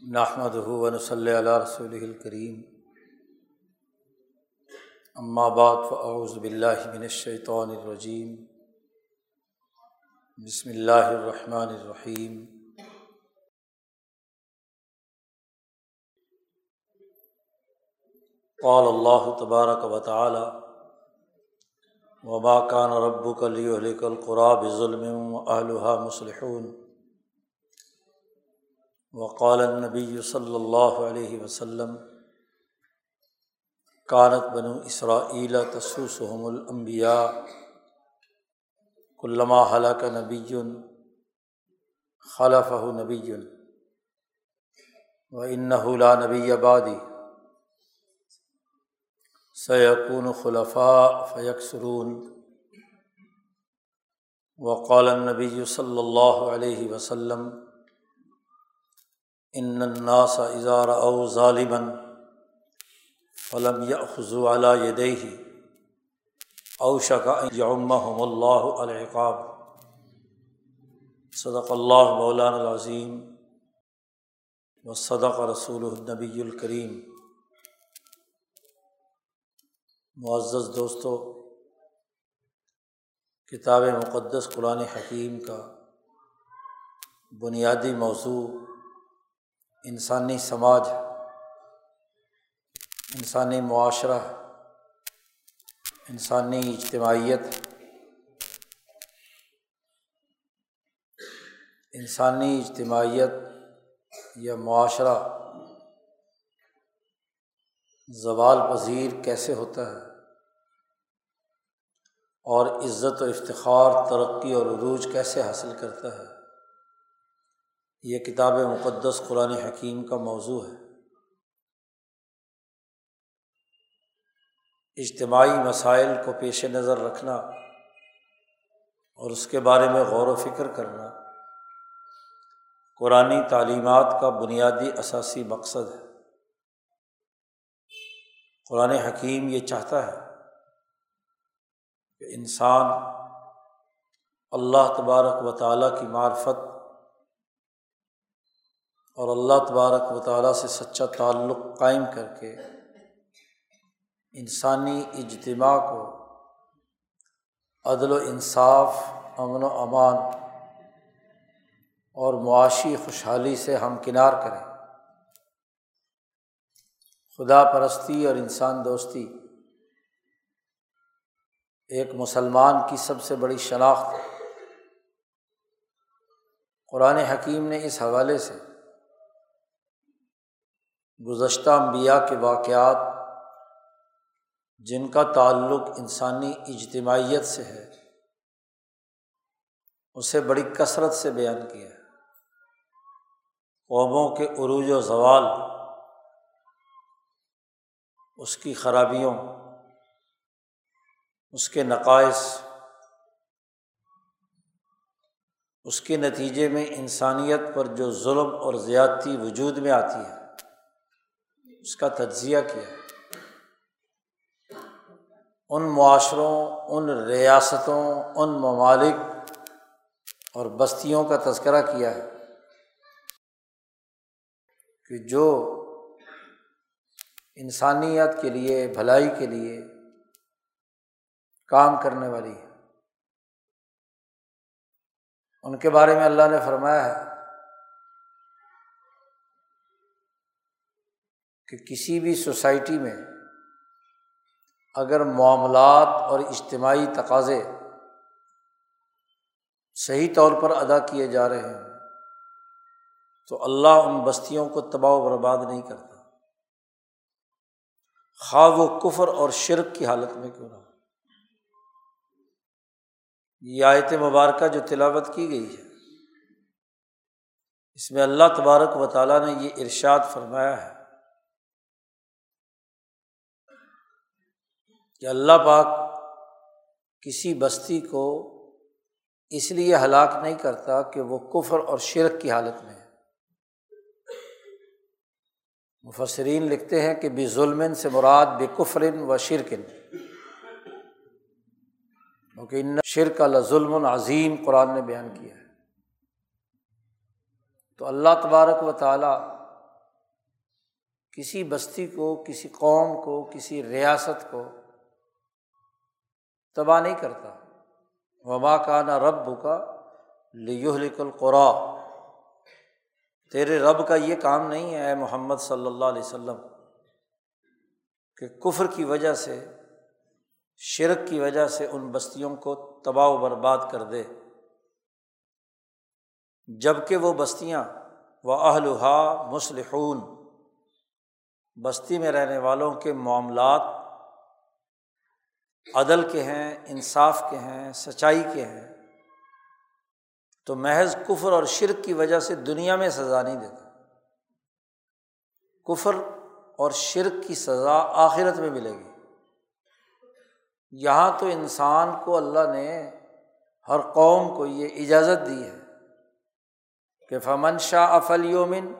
نحمد ہُون صلی اللہ رسول الکریم اما بعد فاعوذ باللہ من الشیطان الرجیم بسم اللہ الرحمن الرحیم قال اللہ تبارک و تعالی وما كان ربك ليهلك القرى بظلم واهلها مصلحون. وقال النبی صلی اللہ علیہ وسلم، کانت بنو اسرائیل تسوسحم الانبیاء علامہ حلق نبی خلف نبی۔ و لا نبی آبادی سیقون خلفاء فیکسرون۔ وقال النبی صلی اللہ علیہ وسلم ان الناس اظار او ظالمن فلم یخذو علی یدیہ او شک یعمہم اللہ العقاب صدق اللہ مولان العظیم و صدق رسول النبی الکریم معزز دوستو، کتاب مقدس قرآن حکیم کا بنیادی موضوع انسانی سماج، انسانی معاشرہ، انسانی اجتماعیت انسانی اجتماعیت یا معاشرہ زوال پذیر کیسے ہوتا ہے؟ اور عزت و افتخار، ترقی اور عروج کیسے حاصل کرتا ہے؟ یہ کتاب مقدس قرآن حکیم کا موضوع ہے۔ اجتماعی مسائل کو پیش نظر رکھنا اور اس کے بارے میں غور و فکر کرنا قرآن تعلیمات کا بنیادی اثاثی مقصد ہے۔ قرآن حکیم یہ چاہتا ہے کہ انسان اللہ تبارک و تعالیٰ کی معرفت اور اللہ تبارک و تعالیٰ سے سچا تعلق قائم کر کے انسانی اجتماع کو عدل و انصاف، امن و امان اور معاشی خوشحالی سے ہمکنار کریں۔ خدا پرستی اور انسان دوستی ایک مسلمان کی سب سے بڑی شناخت ہے۔ قرآن حکیم نے اس حوالے سے گزشتہ انبیاء کے واقعات جن کا تعلق انسانی اجتماعیت سے ہے، اسے بڑی کثرت سے بیان کیا ہے۔ قوموں کے عروج و زوال، اس کی خرابیوں، اس کے نقائص، اس کے نتیجے میں انسانیت پر جو ظلم اور زیادتی وجود میں آتی ہے۔ اس کا تجزیہ کیا ان معاشروں، ان ریاستوں، ان ممالک اور بستیوں کا تذکرہ کیا ہے کہ جو انسانیت کے لیے، بھلائی کے لیے کام کرنے والی ہے ان کے بارے میں اللہ نے فرمایا ہے کہ کسی بھی سوسائٹی میں اگر معاملات اور اجتماعی تقاضے صحیح طور پر ادا کیے جا رہے ہیں تو اللہ ان بستیوں کو تباہ و برباد نہیں کرتا۔ خواہ و کفر اور شرک کی حالت میں کیوں نہ یہ آیت مبارکہ جو تلاوت کی گئی ہے، اس میں اللہ تبارک و تعالیٰ نے یہ ارشاد فرمایا ہے۔ کہ اللہ پاک کسی بستی کو اس لیے ہلاک نہیں کرتا کہ وہ کفر اور شرک کی حالت میں ہے۔ مفسرین لکھتے ہیں کہ بے ظلم سے مراد بے کفرن و شرکن۔ کیونکہ ان شرک ظلم عظیم قرآن نے بیان کیا ہے۔ تو اللہ تبارک و تعالیٰ کسی بستی کو، کسی قوم کو، کسی ریاست کو تباہ نہیں کرتا۔ وبا کا نہ رب کا لیہلک القرا تیرے رب کا یہ کام نہیں ہے محمد صلی اللہ علیہ وسلم، کہ کفر کی وجہ سے، شرک کی وجہ سے ان بستیوں کو تباہ و برباد کر دے۔ جبکہ وہ بستیاں و اہلحا مسلحون بستی میں رہنے والوں کے معاملات عدل کے ہیں، انصاف کے ہیں، سچائی کے ہیں، تو محض کفر اور شرک کی وجہ سے دنیا میں سزا نہیں دیتا۔ کفر اور شرک کی سزا آخرت میں ملے گی۔ یہاں تو انسان کو اللہ نے ہر قوم کو یہ اجازت دی ہے کہ فمن شاہ افل یومن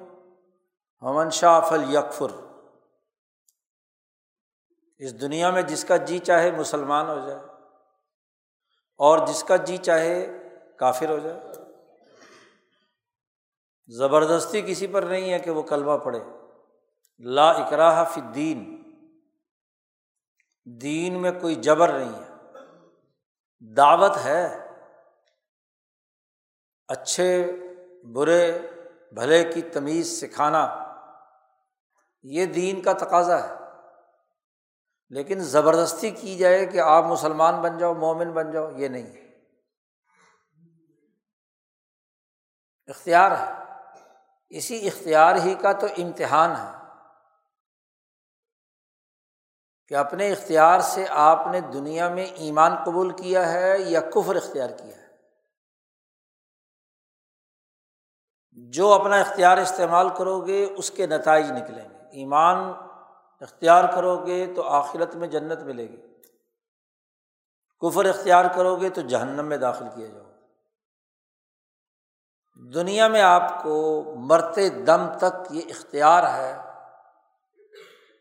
فمن شاہ افل یکفر اس دنیا میں جس کا جی چاہے مسلمان ہو جائے اور جس کا جی چاہے کافر ہو جائے۔ زبردستی کسی پر نہیں ہے کہ وہ کلبہ پڑھے۔ لا اکراہ فی دین دین میں کوئی جبر نہیں ہے۔ دعوت ہے۔ اچھے، برے، بھلے کی تمیز سکھانا۔ یہ دین کا تقاضا ہے۔ لیکن زبردستی کی جائے کہ آپ مسلمان بن جاؤ، مومن بن جاؤ، یہ نہیں ہے۔ اختیار ہے۔ اسی اختیار ہی کا تو امتحان ہے۔ کہ اپنے اختیار سے آپ نے دنیا میں ایمان قبول کیا ہے یا کفر اختیار کیا ہے۔ جو اپنا اختیار استعمال کرو گے، اس کے نتائج نکلیں گے۔ ایمان اختیار کرو گے تو آخرت میں جنت ملے گی۔ کفر اختیار کرو گے تو جہنم میں داخل کیا جاؤ دنیا میں آپ کو مرتے دم تک یہ اختیار ہے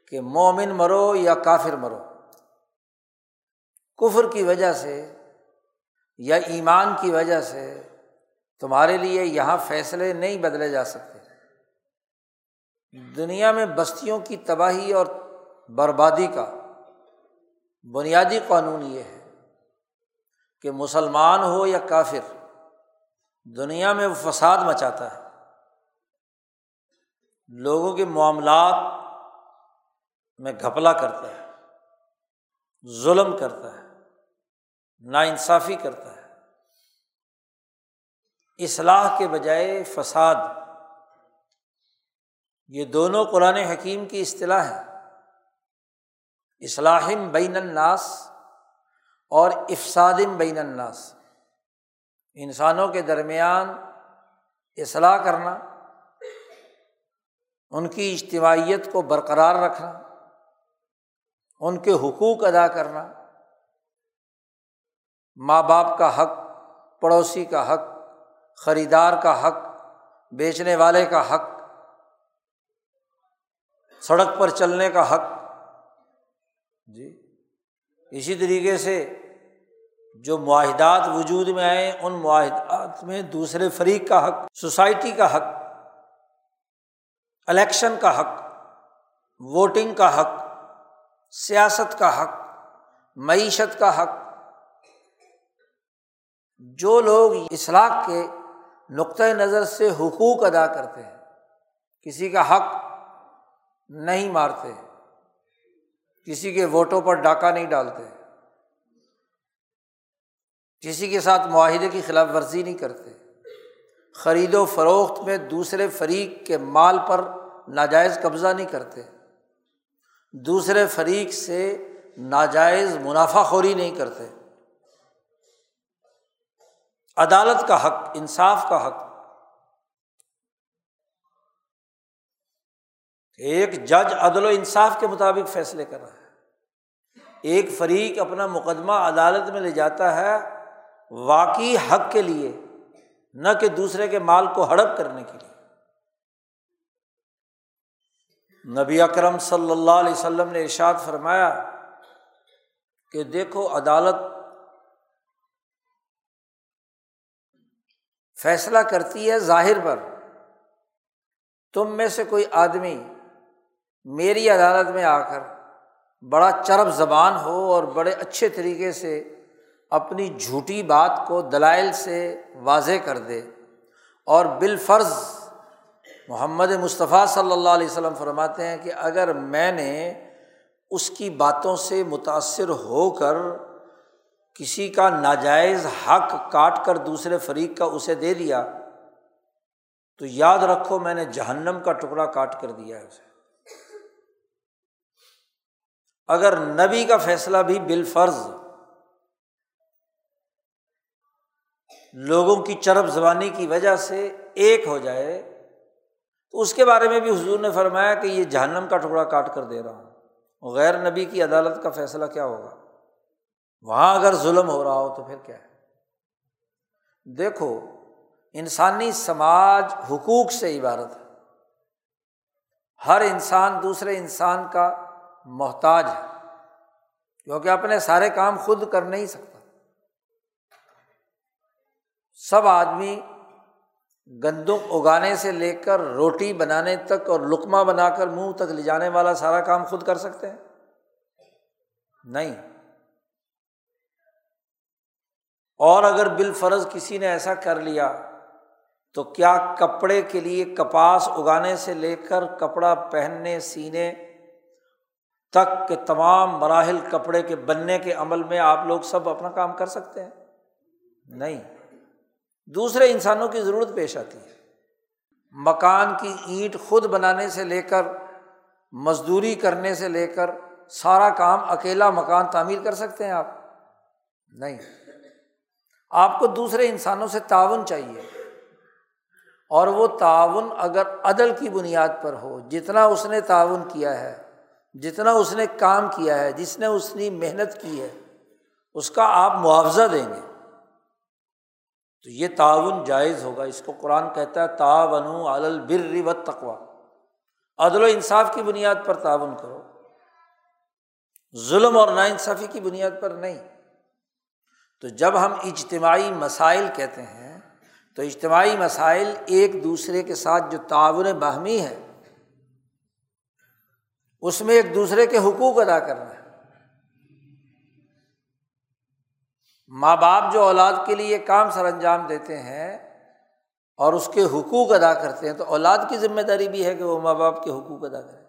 کہ مومن مرو یا کافر مرو۔ کفر کی وجہ سے یا ایمان کی وجہ سے تمہارے لیے یہاں فیصلے نہیں بدلے جا سکتے۔ دنیا میں بستیوں کی تباہی اور بربادی کا بنیادی قانون یہ ہے کہ مسلمان ہو یا کافر، دنیا میں وہ فساد مچاتا ہے۔ لوگوں کے معاملات میں گھپلا کرتا ہے، ظلم کرتا ہے نا انصافی کرتا ہے۔ اصلاح کے بجائے فساد یہ دونوں قرآن حکیم کی اصطلاح ہے۔ اصلاحم بین الناس اور افسادم بین الناس۔ انسانوں کے درمیان اصلاح کرنا، ان کی اجتماعیت کو برقرار رکھنا، ان کے حقوق ادا کرنا۔ ماں باپ کا حق، پڑوسی کا حق، خریدار کا حق، بیچنے والے کا حق سڑک پر چلنے کا حق۔ جی۔ اسی طریقے سے جو معاہدات وجود میں آئے، ان معاہدات میں دوسرے فریق کا حق، سوسائٹی کا حق، الیکشن کا حق، ووٹنگ کا حق، سیاست کا حق، معیشت کا حق۔ جو لوگ اصلاح کے نقطۂ نظر سے حقوق ادا کرتے ہیں، کسی کا حق نہیں مارتے۔ کسی کے ووٹوں پر ڈاکہ نہیں ڈالتے۔ کسی کے ساتھ معاہدے کی خلاف ورزی نہیں کرتے۔ خرید و فروخت میں دوسرے فریق کے مال پر ناجائز قبضہ نہیں کرتے۔ دوسرے فریق سے ناجائز منافع خوری نہیں کرتے۔ عدالت کا حق، انصاف کا حق۔ ایک جج عدل و انصاف کے مطابق فیصلے کر رہا ہے۔ ایک فریق اپنا مقدمہ عدالت میں لے جاتا ہے واقعی حق کے لیے، نہ کہ دوسرے کے مال کو ہڑپ کرنے کے لیے۔ نبی اکرم صلی اللہ علیہ وسلم نے ارشاد فرمایا کہ دیکھو عدالت فیصلہ کرتی ہے ظاہر پر، تم میں سے کوئی آدمی میری عدالت میں آ کر بڑا چرب زبان ہو اور بڑے اچھے طریقے سے اپنی جھوٹی بات کو دلائل سے واضح کر دے اور بالفرض محمد مصطفیٰ صلی اللہ علیہ وسلم فرماتے ہیں کہ اگر میں نے اس کی باتوں سے متاثر ہو کر کسی کا ناجائز حق کاٹ کر دوسرے فریق کا اسے دے دیا تو یاد رکھو میں نے جہنم کا ٹکڑا کاٹ کر دیا ہے اسے۔ اگر نبی کا فیصلہ بھی بالفرض لوگوں کی چرب زبانی کی وجہ سے ایک ہو جائے، تو اس کے بارے میں بھی حضور نے فرمایا کہ یہ جہنم کا ٹکڑا کاٹ کر دے رہا ہوں۔ غیر نبی کی عدالت کا فیصلہ کیا ہوگا؟ وہاں اگر ظلم ہو رہا ہو تو پھر کیا ہے؟ دیکھو، انسانی سماج حقوق سے عبارت ہے۔ ہر انسان دوسرے انسان کا محتاج ہے، کیونکہ اپنے سارے کام خود کر نہیں سکتا۔ سب آدمی گندم اگانے سے لے کر روٹی بنانے تک اور لکما بنا کر منہ تک لے جانے والا سارا کام خود کر سکتے ہیں؟ نہیں۔ اور اگر بال فرض کسی نے ایسا کر لیا، تو کیا کپڑے کے لیے کپاس اگانے سے لے کر کپڑا پہننے، سینے تک کے تمام مراحل کپڑے کے بننے کے عمل میں آپ لوگ سب اپنا کام کر سکتے ہیں۔ نہیں۔ دوسرے انسانوں کی ضرورت پیش آتی ہے۔ مکان کی اینٹ خود بنانے سے لے کر، مزدوری کرنے سے لے کر سارا کام اکیلا مکان تعمیر کر سکتے ہیں آپ۔ نہیں۔ آپ کو دوسرے انسانوں سے تعاون چاہیے۔ اور وہ تعاون اگر عدل کی بنیاد پر ہو، جتنا اس نے تعاون کیا ہے جتنا اس نے کام کیا ہے، جس نے اس نے محنت کی ہے، اس کا آپ معاوضہ دیں گے۔ تو یہ تعاون جائز ہوگا۔ اس کو قرآن کہتا ہے تعاون البر و تقوا عدل و انصاف کی بنیاد پر تعاون کرو۔ ظلم اور ناانصافی کی بنیاد پر نہیں۔ تو جب ہم اجتماعی مسائل کہتے ہیں، تو اجتماعی مسائل ایک دوسرے کے ساتھ جو تعاون باہمی ہے اس میں ایک دوسرے کے حقوق ادا کرنا ہے۔ ماں باپ جو اولاد کے لیے کام سر انجام دیتے ہیں اور اس کے حقوق ادا کرتے ہیں، تو اولاد کی ذمہ داری بھی ہے کہ وہ ماں باپ کے حقوق ادا کریں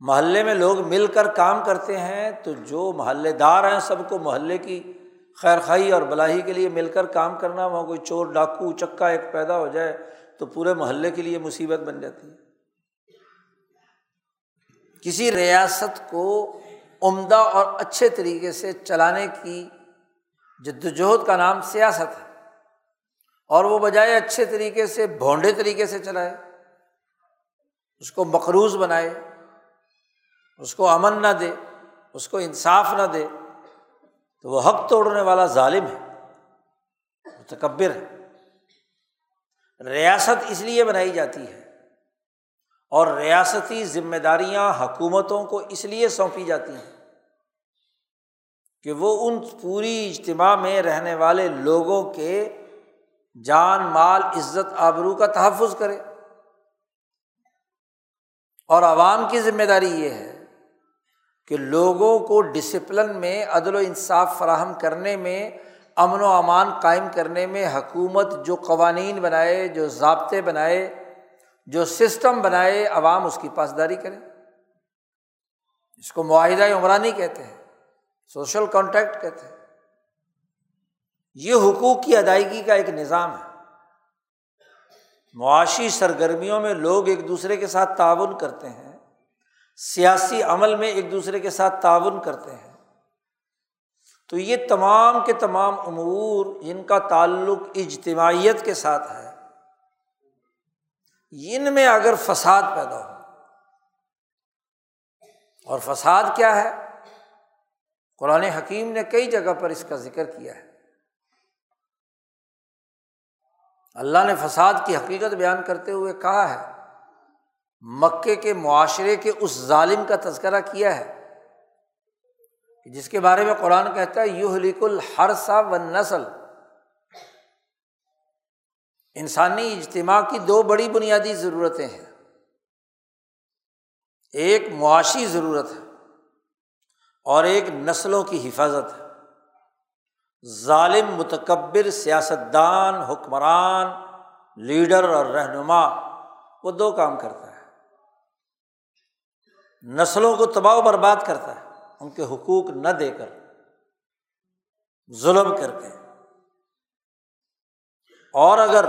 محلے میں لوگ مل کر کام کرتے ہیں، تو جو محلے دار ہیں سب کو محلے کی خیر خائی اور بلاہی کے لیے مل کر کام کرنا، وہاں کوئی چور، ڈاکو، چکا ایک پیدا ہو جائے تو پورے محلے کے لیے مصیبت بن جاتی ہے۔ کسی ریاست کو عمدہ اور اچھے طریقے سے چلانے کی جد وجہد کا نام سیاست ہے اور وہ بجائے اچھے طریقے سے بھونڈے طریقے سے چلائے، اس کو مقروض بنائے، اس کو امن نہ دے، اس کو انصاف نہ دے، تو وہ حق توڑنے والا ظالم ہے، متکبر ہے۔ ریاست اس لیے بنائی جاتی ہے اور ریاستی ذمہ داریاں حکومتوں کو اس لیے سونپی جاتی ہیں کہ وہ ان پوری اجتماع میں رہنے والے لوگوں کے جان، مال، عزت، آبرو کا تحفظ کرے۔ اور عوام کی ذمہ داری یہ ہے کہ لوگوں کو ڈسپلن میں، عدل و انصاف فراہم کرنے میں، امن و امان قائم کرنے میں حکومت جو قوانین بنائے، جو ضابطے بنائے جو سسٹم بنائے عوام اس کی پاسداری کرے۔ اس کو معاہدہ عمرانی کہتے ہیں، سوشل کانٹیکٹ کہتے ہیں۔ یہ حقوق کی ادائیگی کا ایک نظام ہے۔ معاشی سرگرمیوں میں لوگ ایک دوسرے کے ساتھ تعاون کرتے ہیں۔ سیاسی عمل میں ایک دوسرے کے ساتھ تعاون کرتے ہیں۔ تو یہ تمام کے تمام امور جن کا تعلق اجتماعیت کے ساتھ ہے۔ ان میں اگر فساد پیدا ہو۔ اور فساد کیا ہے؟ قرآن حکیم نے کئی جگہ پر اس کا ذکر کیا ہے۔ اللہ نے فساد کی حقیقت بیان کرتے ہوئے کہا ہے، مکے کے معاشرے کے اس ظالم کا تذکرہ کیا ہے۔ جس کے بارے میں قرآن کہتا ہے یو حلیق الحرسا و نسل انسانی اجتماع کی دو بڑی بنیادی ضرورتیں ہیں۔ ایک معاشی ضرورت ہے اور ایک نسلوں کی حفاظت ہے۔ ظالم، متکبر، سیاستدان، حکمران، لیڈر اور رہنما، وہ دو کام کرتا ہے۔ نسلوں کو تباہ و برباد کرتا ہے، ان کے حقوق نہ دے کر، ظلم کر کے اور اگر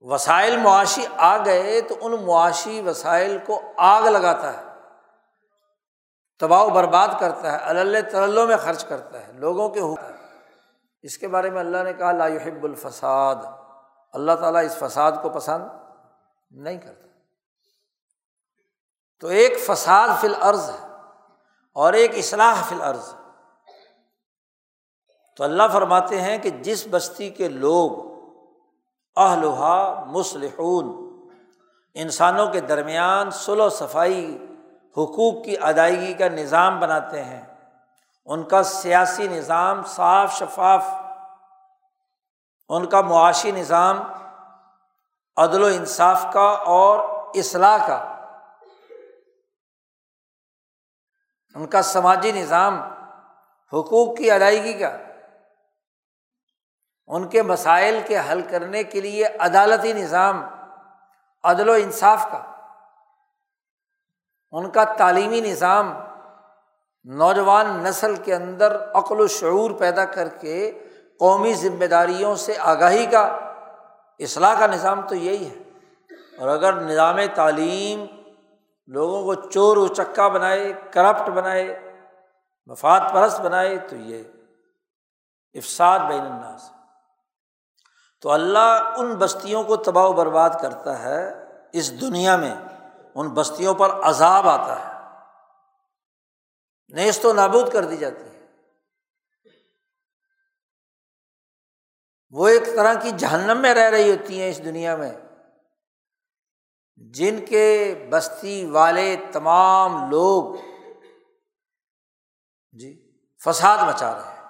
وسائل معاشی آ گئے تو ان معاشی وسائل کو آگ لگاتا ہے، تباہ و برباد کرتا ہے اللہ تلّوں میں خرچ کرتا ہے، لوگوں کے حقوق۔ اس کے بارے میں اللہ نے کہا، لا يحب الفساد۔ اللہ تعالیٰ اس فساد کو پسند نہیں کرتا۔ تو ایک فساد فی العرض ہے اور ایک اصلاح فی العرض تو اللہ فرماتے ہیں کہ جس بستی کے لوگ اہلحا مسلحون انسانوں کے درمیان سلو صفائی، حقوق کی ادائیگی کا نظام بناتے ہیں، ان کا سیاسی نظام صاف شفاف، ان کا معاشی نظام عدل و انصاف کا اور اصلاح کا، ان کا سماجی نظام حقوق کی ادائیگی کا۔ ان کے مسائل کے حل کرنے کے لیے عدالتی نظام، عدل و انصاف کا، ان کا تعلیمی نظام نوجوان نسل کے اندر عقل و شعور پیدا کر کے قومی ذمہ داریوں سے آگاہی کا، اصلاح کا نظام تو یہی ہے۔ اور اگر نظام تعلیم لوگوں کو چور و چکا بنائے، کرپٹ بنائے، مفاد پرست بنائے تو یہ افساد بین الناس تو اللہ ان بستیوں کو تباہ و برباد کرتا ہے اس دنیا میں، ان بستیوں پر عذاب آتا ہے۔ نیست و نابود کر دی جاتی ہے۔ وہ ایک طرح کی جہنم میں رہ رہی ہوتی ہیں اس دنیا میں، جن کے بستی والے تمام لوگ جی فساد مچا رہے ہیں۔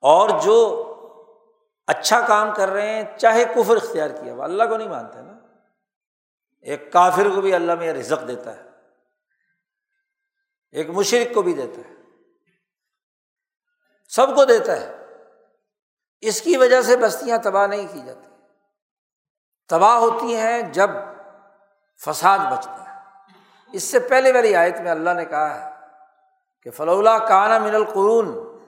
اور جو اچھا کام کر رہے ہیں، چاہے کفر اختیار کیا وہ اللہ کو نہیں مانتے نا۔ ایک کافر کو بھی اللہ میں رزق دیتا ہے۔ ایک مشرق کو بھی دیتا ہے۔ سب کو دیتا ہے۔ اس کی وجہ سے بستیاں تباہ نہیں کی جاتی۔ تباہ ہوتی ہیں جب فساد بچتا ہے۔ اس سے پہلے والی آیت میں اللہ نے کہا ہے کہ فلولا کانا من القرون۔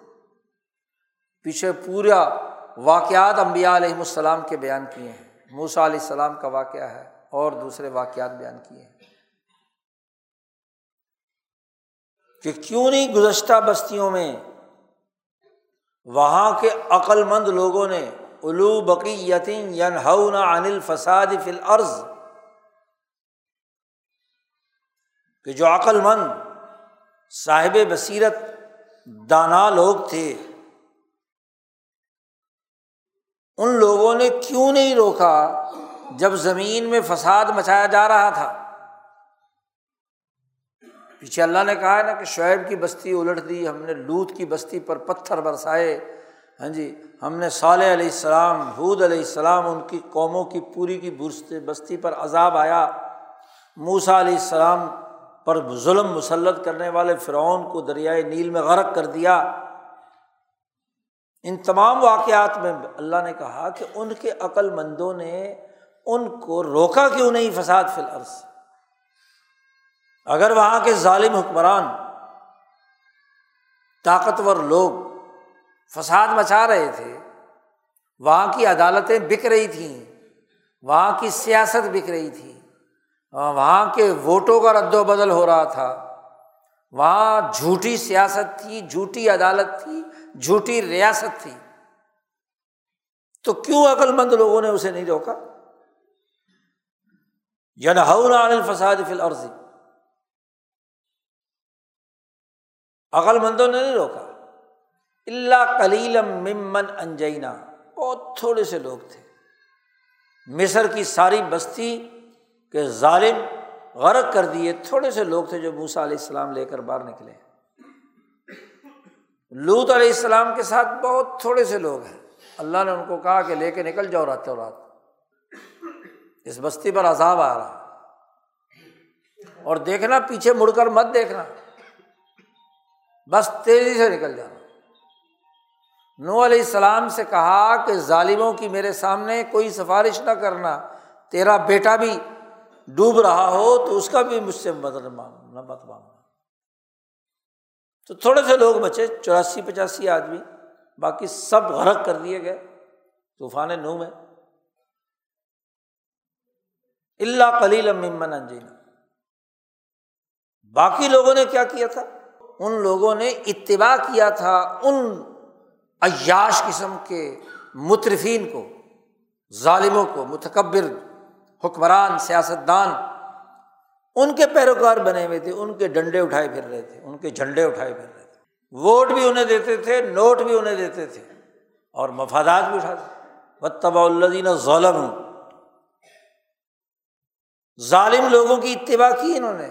پیچھے پورا واقعات امبیا علیہم السلام کے بیان کیے ہیں۔ موسا علیہ السلام کا واقعہ ہے اور دوسرے واقعات بیان کیے ہیں۔ کہ کیوں نہیں گزشتہ بستیوں میں وہاں کے عقل مند لوگوں نے الو بقی یتین ین انل فساد فل عرض کہ جو عقل مند صاحب بصیرت دانا لوگ تھے ان لوگوں نے کیوں نہیں روکا جب زمین میں فساد مچایا جا رہا تھا؟ پیچھے اللہ نے کہا ہے نا کہ شعیب کی بستی الٹ دی، ہم نے لوت کی بستی پر پتھر برسائے۔ ہاں جی ہم نے صالح علیہ السلام حود علیہ السلام، ان کی قوموں کی پوری کی بستی پر عذاب آیا۔ موسا علیہ السلام پر ظلم مسلط کرنے والے فرعون کو دریائے نیل میں غرق کر دیا۔ ان تمام واقعات میں اللہ نے کہا کہ ان کے عقل مندوں نے ان کو روکا کیوں نہیں فساد فی الارض؟ اگر وہاں کے ظالم حکمران، طاقتور لوگ فساد مچا رہے تھے، وہاں کی عدالتیں بک رہی تھیں، وہاں کی سیاست بک رہی تھی، وہاں کے ووٹوں کا رد و بدل ہو رہا تھا، وہاں جھوٹی سیاست تھی، جھوٹی عدالت تھی جھوٹی ریاست تھی۔ تو کیوں عقل مند لوگوں نے اسے نہیں روکا؟ الفساد فی الارض۔ عقل مندوں نے نہیں روکا۔ اللہ کلیلم ممن انجینا۔ بہت تھوڑے سے لوگ تھے۔ مصر کی ساری بستی کے ظالم غرق کر دیے۔ تھوڑے سے لوگ تھے جو موسا علیہ السلام لے کر باہر نکلے۔ لوت علیہ السلام کے ساتھ بہت تھوڑے سے لوگ ہیں۔ اللہ نے ان کو کہا کہ لے کے نکل جاؤ رات رات۔ اس بستی پر عذاب آ رہا اور دیکھنا، پیچھے مڑ کر مت دیکھنا۔ بس تیزی سے نکل جانا۔ نو علیہ السلام سے کہا کہ ظالموں کی میرے سامنے کوئی سفارش نہ کرنا۔ تیرا بیٹا بھی ڈوب رہا ہو تو اس کا بھی مجھ سے مدد مانگنا مت مانگنا تو تھوڑے سے لوگ بچے، چوراسی، پچاسی آدمی، باقی سب غرق کر دیے گئے، طوفان نو میں اللہ کلیل ممن انجینا۔ باقی لوگوں نے کیا کیا تھا؟ ان لوگوں نے اتباع کیا تھا ان عیاش قسم کے مترفین کو، ظالموں کو، متکبر، حکمران سیاست دان ان کے پیروکار بنے ہوئے تھے، ان کے ڈنڈے اٹھائے پھر رہے تھے، ان کے جھنڈے اٹھائے پھر رہے تھے۔ ووٹ بھی انہیں دیتے تھے، نوٹ بھی انہیں دیتے تھے اور مفادات بھی اٹھاتے تبا الدین ظالم ظالم لوگوں کی اتباع کی انہوں نے۔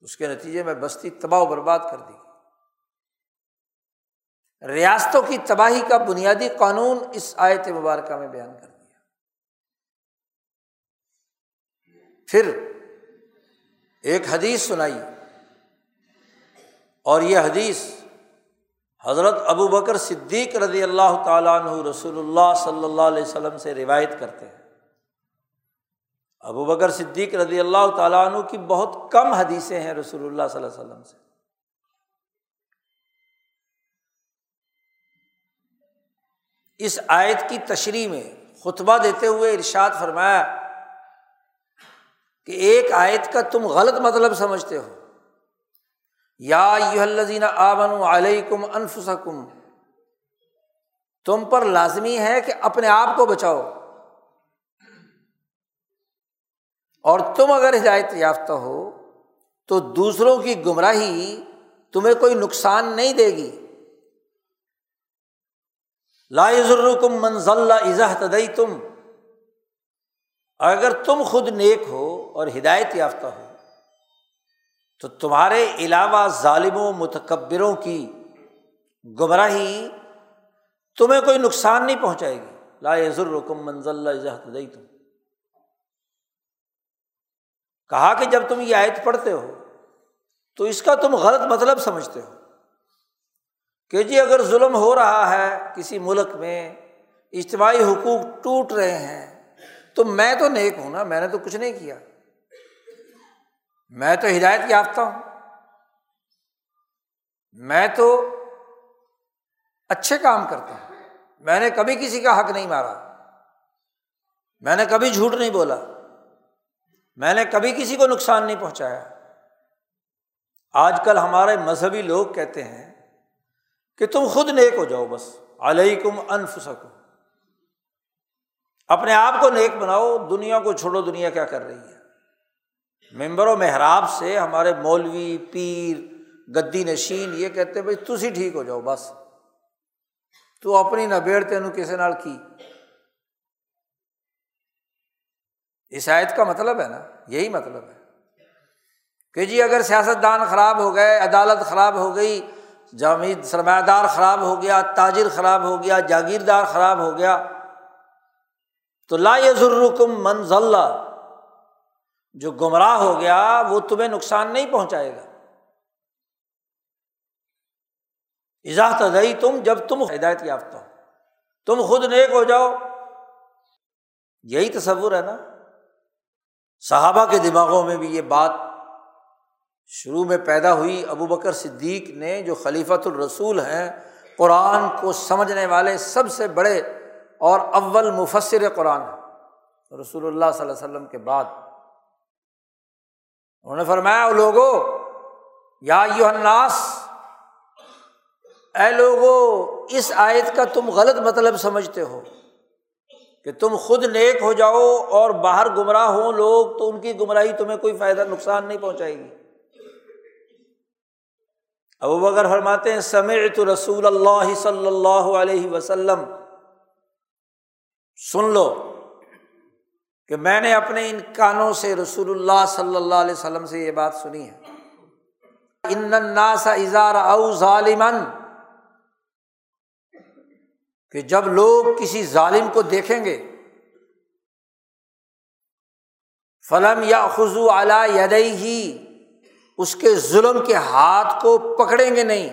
اس کے نتیجے میں بستی تباہ و برباد کر دی ریاستوں کی تباہی کا بنیادی قانون اس آیت مبارکہ میں بیان کر دیا۔ پھر ایک حدیث سنائی۔ اور یہ حدیث حضرت ابو بکر صدیق رضی اللہ تعالیٰ عنہ رسول اللہ صلی اللہ علیہ وسلم سے روایت کرتے ہیں۔ ابو بکر صدیق رضی اللہ تعالیٰ عنہ کی بہت کم حدیثیں ہیں رسول اللہ صلی اللہ علیہ وسلم سے۔ اس آیت کی تشریح میں خطبہ دیتے ہوئے ارشاد فرمایا کہ ایک آیت کا تم غلط مطلب سمجھتے ہو۔ یا الزین آبن علیکم انفسکم، تم پر لازمی ہے کہ اپنے آپ کو بچاؤ۔ اور تم اگر ہدایت یافتہ ہو تو دوسروں کی گمراہی تمہیں کوئی نقصان نہیں دے گی۔ لا ضرکم منزل ازہ تدئی تم اگر تم خود نیک ہو اور ہدایت یافتہ ہو تو تمہارے علاوہ ظالموں، متکبروں کی گمراہی تمہیں کوئی نقصان نہیں پہنچائے گی۔ لا ضرکم منزل ازہ تدئی تم کہا کہ جب تم یہ آیت پڑھتے ہو تو اس کا تم غلط مطلب سمجھتے ہو کہ جی اگر ظلم ہو رہا ہے کسی ملک میں، اجتماعی حقوق ٹوٹ رہے ہیں، تو میں تو نیک ہوں نا، میں نے تو کچھ نہیں کیا۔ میں تو ہدایت یافتہ ہوں۔ میں تو اچھے کام کرتا ہوں۔ میں نے کبھی کسی کا حق نہیں مارا۔ میں نے کبھی جھوٹ نہیں بولا۔ میں نے کبھی کسی کو نقصان نہیں پہنچایا۔ آج کل ہمارے مذہبی لوگ کہتے ہیں کہ تم خود نیک ہو جاؤ بس۔ علیکم انف سکو اپنے آپ کو نیک بناؤ، دنیا کو چھوڑو، دنیا کیا کر رہی ہے؟ ممبر و محراب سے ہمارے مولوی، پیر، گدی نشین یہ کہتے بھائی تھی ٹھیک ہو جاؤ، بس۔ تو اپنی نہ بیڑ تینوں کسی نال کی؟ اس آیت کا مطلب ہے نا، یہی مطلب ہے۔ کہ جی اگر سیاست دان خراب ہو گئے، عدالت خراب ہو گئی جامع سرمایہ دار خراب ہو گیا، تاجر خراب ہو گیا، جاگیردار خراب ہو گیا، تو لا ضرکم منزل جو گمراہ ہو گیا وہ تمہیں نقصان نہیں پہنچائے گا۔ اجازت تم جب تم ہدایت یافتہ ہو، تم خود نیک ہو جاؤ۔ یہی تصور ہے نا۔ صحابہ کے دماغوں میں بھی یہ بات شروع میں پیدا ہوئی۔ ابو بکر صدیق نے جو خلیفۃ الرسول ہیں، قرآن کو سمجھنے والے سب سے بڑے اور اول مفصر قرآن ہیں۔ رسول اللہ صلی اللہ علیہ وسلم کے بعد انہوں نے فرمایا لوگو، یا یو الناس، اے لوگو، اس آیت کا تم غلط مطلب سمجھتے ہو کہ تم خود نیک ہو جاؤ اور باہر گمراہ ہو لوگ تو ان کی گمراہی تمہیں کوئی فائدہ، نقصان نہیں پہنچائے گی۔ ابو بکر فرماتے ہیں، سمعت رسول اللہ صلی اللہ علیہ وسلم، سن لو کہ میں نے اپنے ان کانوں سے رسول اللہ صلی اللہ علیہ وسلم سے یہ بات سنی ہے۔ ان الناس اظہار او ظالمن کہ جب لوگ کسی ظالم کو دیکھیں گے، فلم یا خزو اعلی یدئی ہی اس کے ظلم کے ہاتھ کو پکڑیں گے نہیں،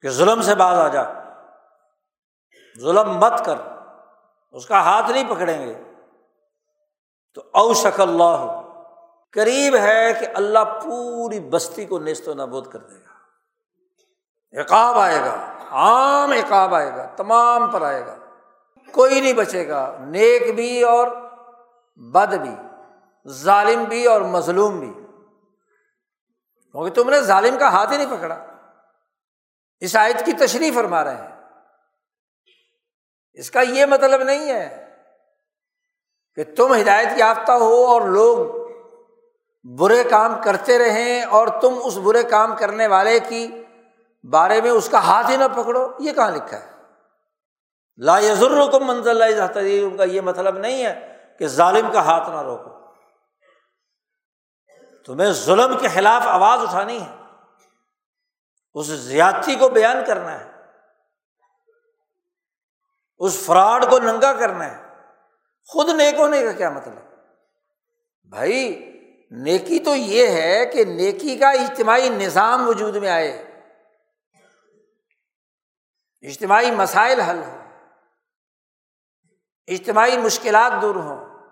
کہ ظلم سے باز آ جا۔ ظلم مت کر۔ اس کا ہاتھ نہیں پکڑیں گے۔ تو او شک اللہ، قریب ہے کہ اللہ پوری بستی کو نیست و نبود کر دے گا۔ عقاب آئے گا، عام عقاب آئے گا، تمام پر آئے گا۔ کوئی نہیں بچے گا، نیک بھی اور بد بھی، ظالم بھی اور مظلوم بھی۔ کیونکہ تم نے ظالم کا ہاتھ ہی نہیں پکڑا۔ اس آیت کی تشریح فرما رہے ہیں۔ اس کا یہ مطلب نہیں ہے کہ تم ہدایت یافتہ ہو اور لوگ برے کام کرتے رہیں اور تم اس برے کام کرنے والے کی بارے میں اس کا ہاتھ ہی نہ پکڑو، یہ کہاں لکھا ہے؟ لا یزر کو منزل کا یہ مطلب نہیں ہے کہ ظالم کا ہاتھ نہ روکو۔ تمہیں ظلم کے خلاف آواز اٹھانی ہے۔ اس زیادتی کو بیان کرنا ہے۔ اس فراڈ کو ننگا کرنا ہے۔ خود نیک ہونے کا کیا مطلب؟ بھائی، نیکی تو یہ ہے کہ نیکی کا اجتماعی نظام وجود میں آئے۔ اجتماعی مسائل حل ہو اجتماعی مشکلات دور ہوں۔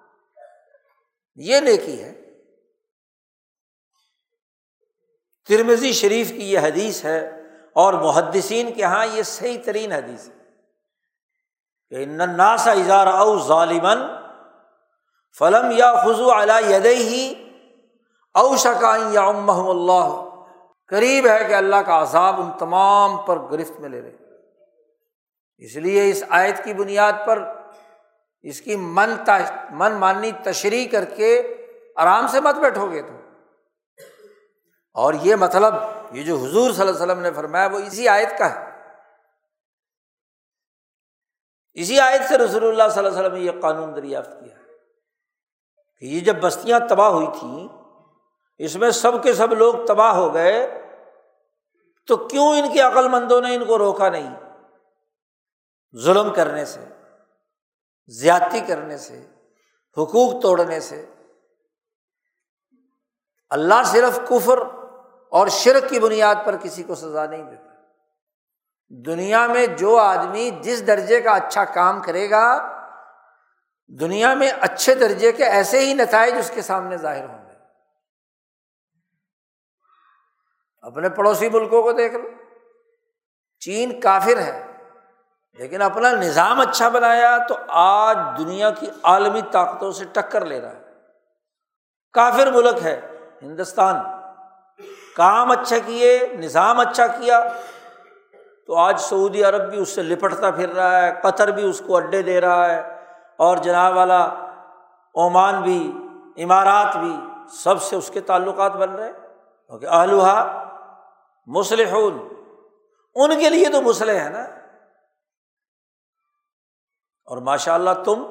یہ نیکی ہے۔ ترمزی شریف کی یہ حدیث ہے اور محدثین کے یہاں یہ صحیح ترین حدیث ہے۔ کہ ناسا اظہار او ظالمن فلم یا خزو اعلی ید ہی او شکائیں یا امحم اللہ قریب ہے کہ اللہ کا عذاب ان تمام پر گرفت میں لے رہے اس لیے اس آیت کی بنیاد پر اس کی من من ماننی تشریح کر کے آرام سے مت بیٹھو گے تو۔ اور یہ مطلب یہ جو حضور صلی اللہ علیہ وسلم نے فرمایا، وہ اسی آیت کا ہے۔ اسی آیت سے رسول اللہ صلی اللہ علیہ وسلم نے یہ قانون دریافت کیا کہ یہ جب بستیاں تباہ ہوئی تھیں، اس میں سب کے سب لوگ تباہ ہو گئے، تو کیوں ان کے عقل مندوں نے ان کو روکا نہیں؟ ظلم کرنے سے، زیادتی کرنے سے، حقوق توڑنے سے۔ اللہ صرف کفر اور شرک کی بنیاد پر کسی کو سزا نہیں دیتا۔ دنیا میں جو آدمی جس درجے کا اچھا کام کرے گا، دنیا میں اچھے درجے کے ایسے ہی نتائج اس کے سامنے ظاہر ہوں گے۔ اپنے پڑوسی ملکوں کو دیکھ لو۔ چین کافر ہے، لیکن اپنا نظام اچھا بنایا تو آج دنیا کی عالمی طاقتوں سے ٹکر لے رہا ہے۔ کافر ملک ہے، ہندوستان۔ کام اچھا کیے، نظام اچھا کیا۔ تو آج سعودی عرب بھی اس سے لپٹتا پھر رہا ہے، قطر بھی اس کو اڈے دے رہا ہے، اور جناب والا عمان بھی عمارات بھی سب سے اس کے تعلقات بن رہے کیونکہ آلوہا مسلح ان کے لیے تو مسلح ہے نا۔ اور ماشاء اللہ تم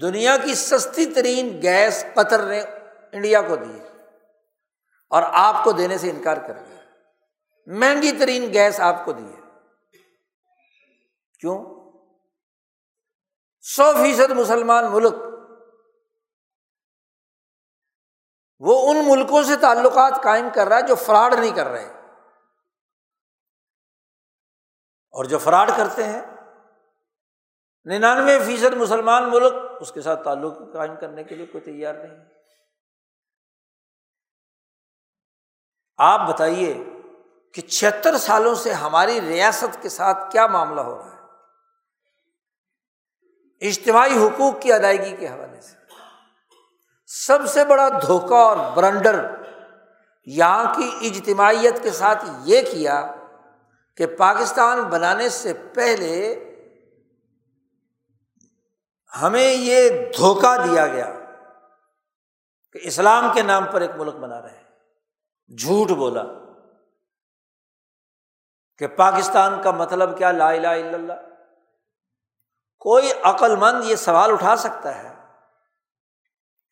دنیا کی سستی ترین گیس قطر نے انڈیا کو دی اور آپ کو دینے سے انکار کر دیا۔ مہنگی ترین گیس آپ کو دی ہے۔ کیوں؟ سو فیصد مسلمان ملک، وہ ان ملکوں سے تعلقات قائم کر رہا ہے جو فراڈ نہیں کر رہے۔ اور جو فراڈ کرتے ہیں، ننانوے فیصد مسلمان ملک اس کے ساتھ تعلق قائم کرنے کے لیے کوئی تیار نہیں۔ آپ بتائیے کہ چھہتر سالوں سے ہماری ریاست کے ساتھ کیا معاملہ ہو رہا ہے؟ اجتماعی حقوق کی ادائیگی کے حوالے سے۔ سب سے بڑا دھوکہ اور برنڈر یہاں کی اجتماعیت کے ساتھ یہ کیا کہ پاکستان بنانے سے پہلے ہمیں یہ دھوکہ دیا گیا کہ اسلام کے نام پر ایک ملک بنا رہے ہیں۔ جھوٹ بولا۔ کہ پاکستان کا مطلب کیا لا الہ الا اللہ؟ کوئی عقل مند یہ سوال اٹھا سکتا ہے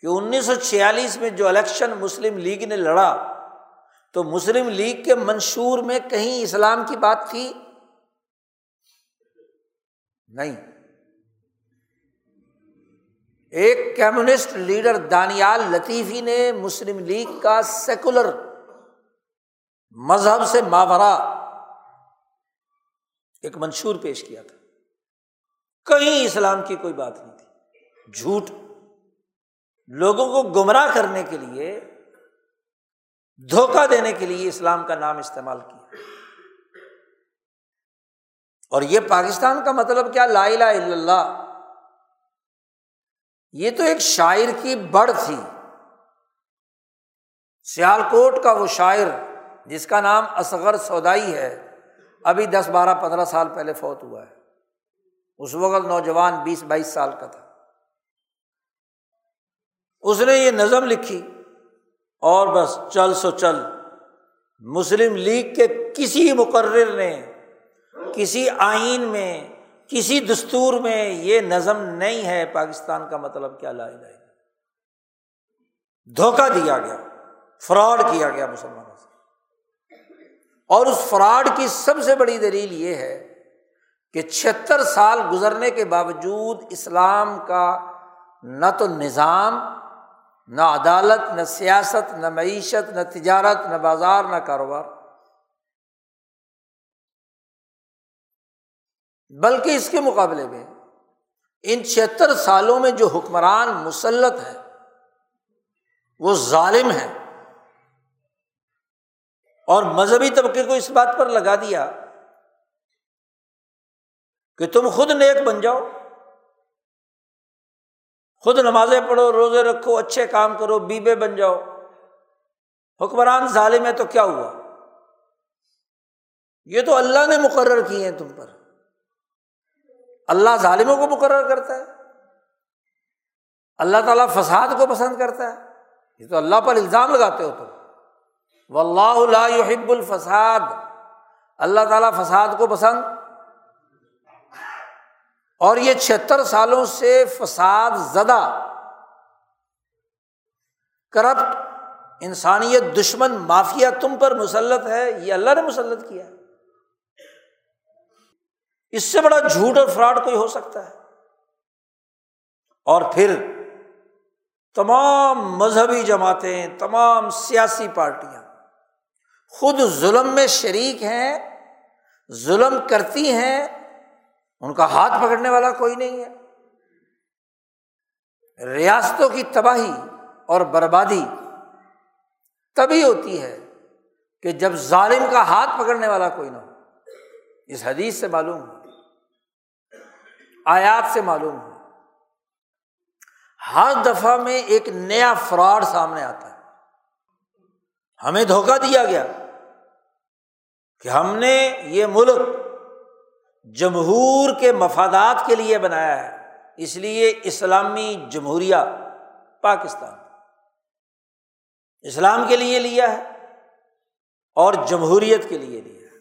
کہ انیس سو چھیالیس میں جو الیکشن مسلم لیگ نے لڑا، تو مسلم لیگ کے منشور میں کہیں اسلام کی بات تھی؟ نہیں۔ ایک کمیونسٹ لیڈر دانیال لطیفی نے مسلم لیگ کا سیکولر مذہب سے ماورا ایک منشور پیش کیا تھا۔ کہیں اسلام کی کوئی بات نہیں تھی۔ جھوٹ۔ لوگوں کو گمراہ کرنے کے لیے، دھوکہ دینے کے لیے اسلام کا نام استعمال کیا۔ اور یہ پاکستان کا مطلب کیا؟ لا الہ الا اللہ۔ یہ تو ایک شاعر کی بڑھ تھی۔ سیال کوٹ کا وہ شاعر، جس کا نام اصغر سودائی ہے ابھی دس بارہ پندرہ سال پہلے فوت ہوا ہے۔ اس وقت نوجوان بیس بائیس سال کا تھا۔ اس نے یہ نظم لکھی اور بس چل سو چل مسلم لیگ کے کسی مقرر نے، کسی آئین میں، کسی دستور میں یہ نظم نہیں ہے پاکستان کا مطلب کیا لائے جائے دھوکہ دیا گیا، فراڈ کیا گیا مسلمانوں سے اور اس فراڈ کی سب سے بڑی دلیل یہ ہے کہ چھتر سال گزرنے کے باوجود اسلام کا نہ تو نظام، نہ عدالت، نہ سیاست، نہ معیشت، نہ تجارت، نہ بازار، نہ کاروبار۔ بلکہ اس کے مقابلے میں ان چھہتر سالوں میں جو حکمران مسلط ہے وہ ظالم ہے اور مذہبی طبقے کو اس بات پر لگا دیا کہ تم خود نیک بن جاؤ، خود نمازیں پڑھو، روزے رکھو، اچھے کام کرو بیبے بن جاؤ۔ حکمران ظالم ہے تو کیا ہوا؟ یہ تو اللہ نے مقرر کیے ہیں تم پر۔ اللہ ظالموں کو مقرر کرتا ہے۔ اللہ تعالیٰ فساد کو پسند کرتا ہے۔ یہ تو اللہ پر الزام لگاتے ہو تم۔ و اللہ يحب الفساد. اللہ تعالیٰ فساد کو پسند؟ اور یہ چھہتر سالوں سے فساد زدہ کرپٹ انسانیت دشمن مافیا تم پر مسلط ہے، یہ اللہ نے مسلط کیا ہے۔ اس سے بڑا جھوٹ اور فراڈ کوئی ہو سکتا ہے۔ اور پھر تمام مذہبی جماعتیں، تمام سیاسی پارٹیاں خود ظلم میں شریک ہیں، ظلم کرتی ہیں، ان کا ہاتھ پکڑنے والا کوئی نہیں ہے۔ ریاستوں کی تباہی اور بربادی تبھی ہوتی ہے کہ جب ظالم کا ہاتھ پکڑنے والا کوئی نہ ہو۔ اس حدیث سے معلوم ہو آیات سے معلوم ہو ہر دفعہ میں ایک نیا فراڈ سامنے آتا ہے۔ ہمیں دھوکہ دیا گیا کہ ہم نے یہ ملک جمہور کے مفادات کے لیے بنایا ہے، اس لیے اسلامی جمہوریہ پاکستان اسلام کے لیے لیا ہے اور جمہوریت کے لیے لیا ہے۔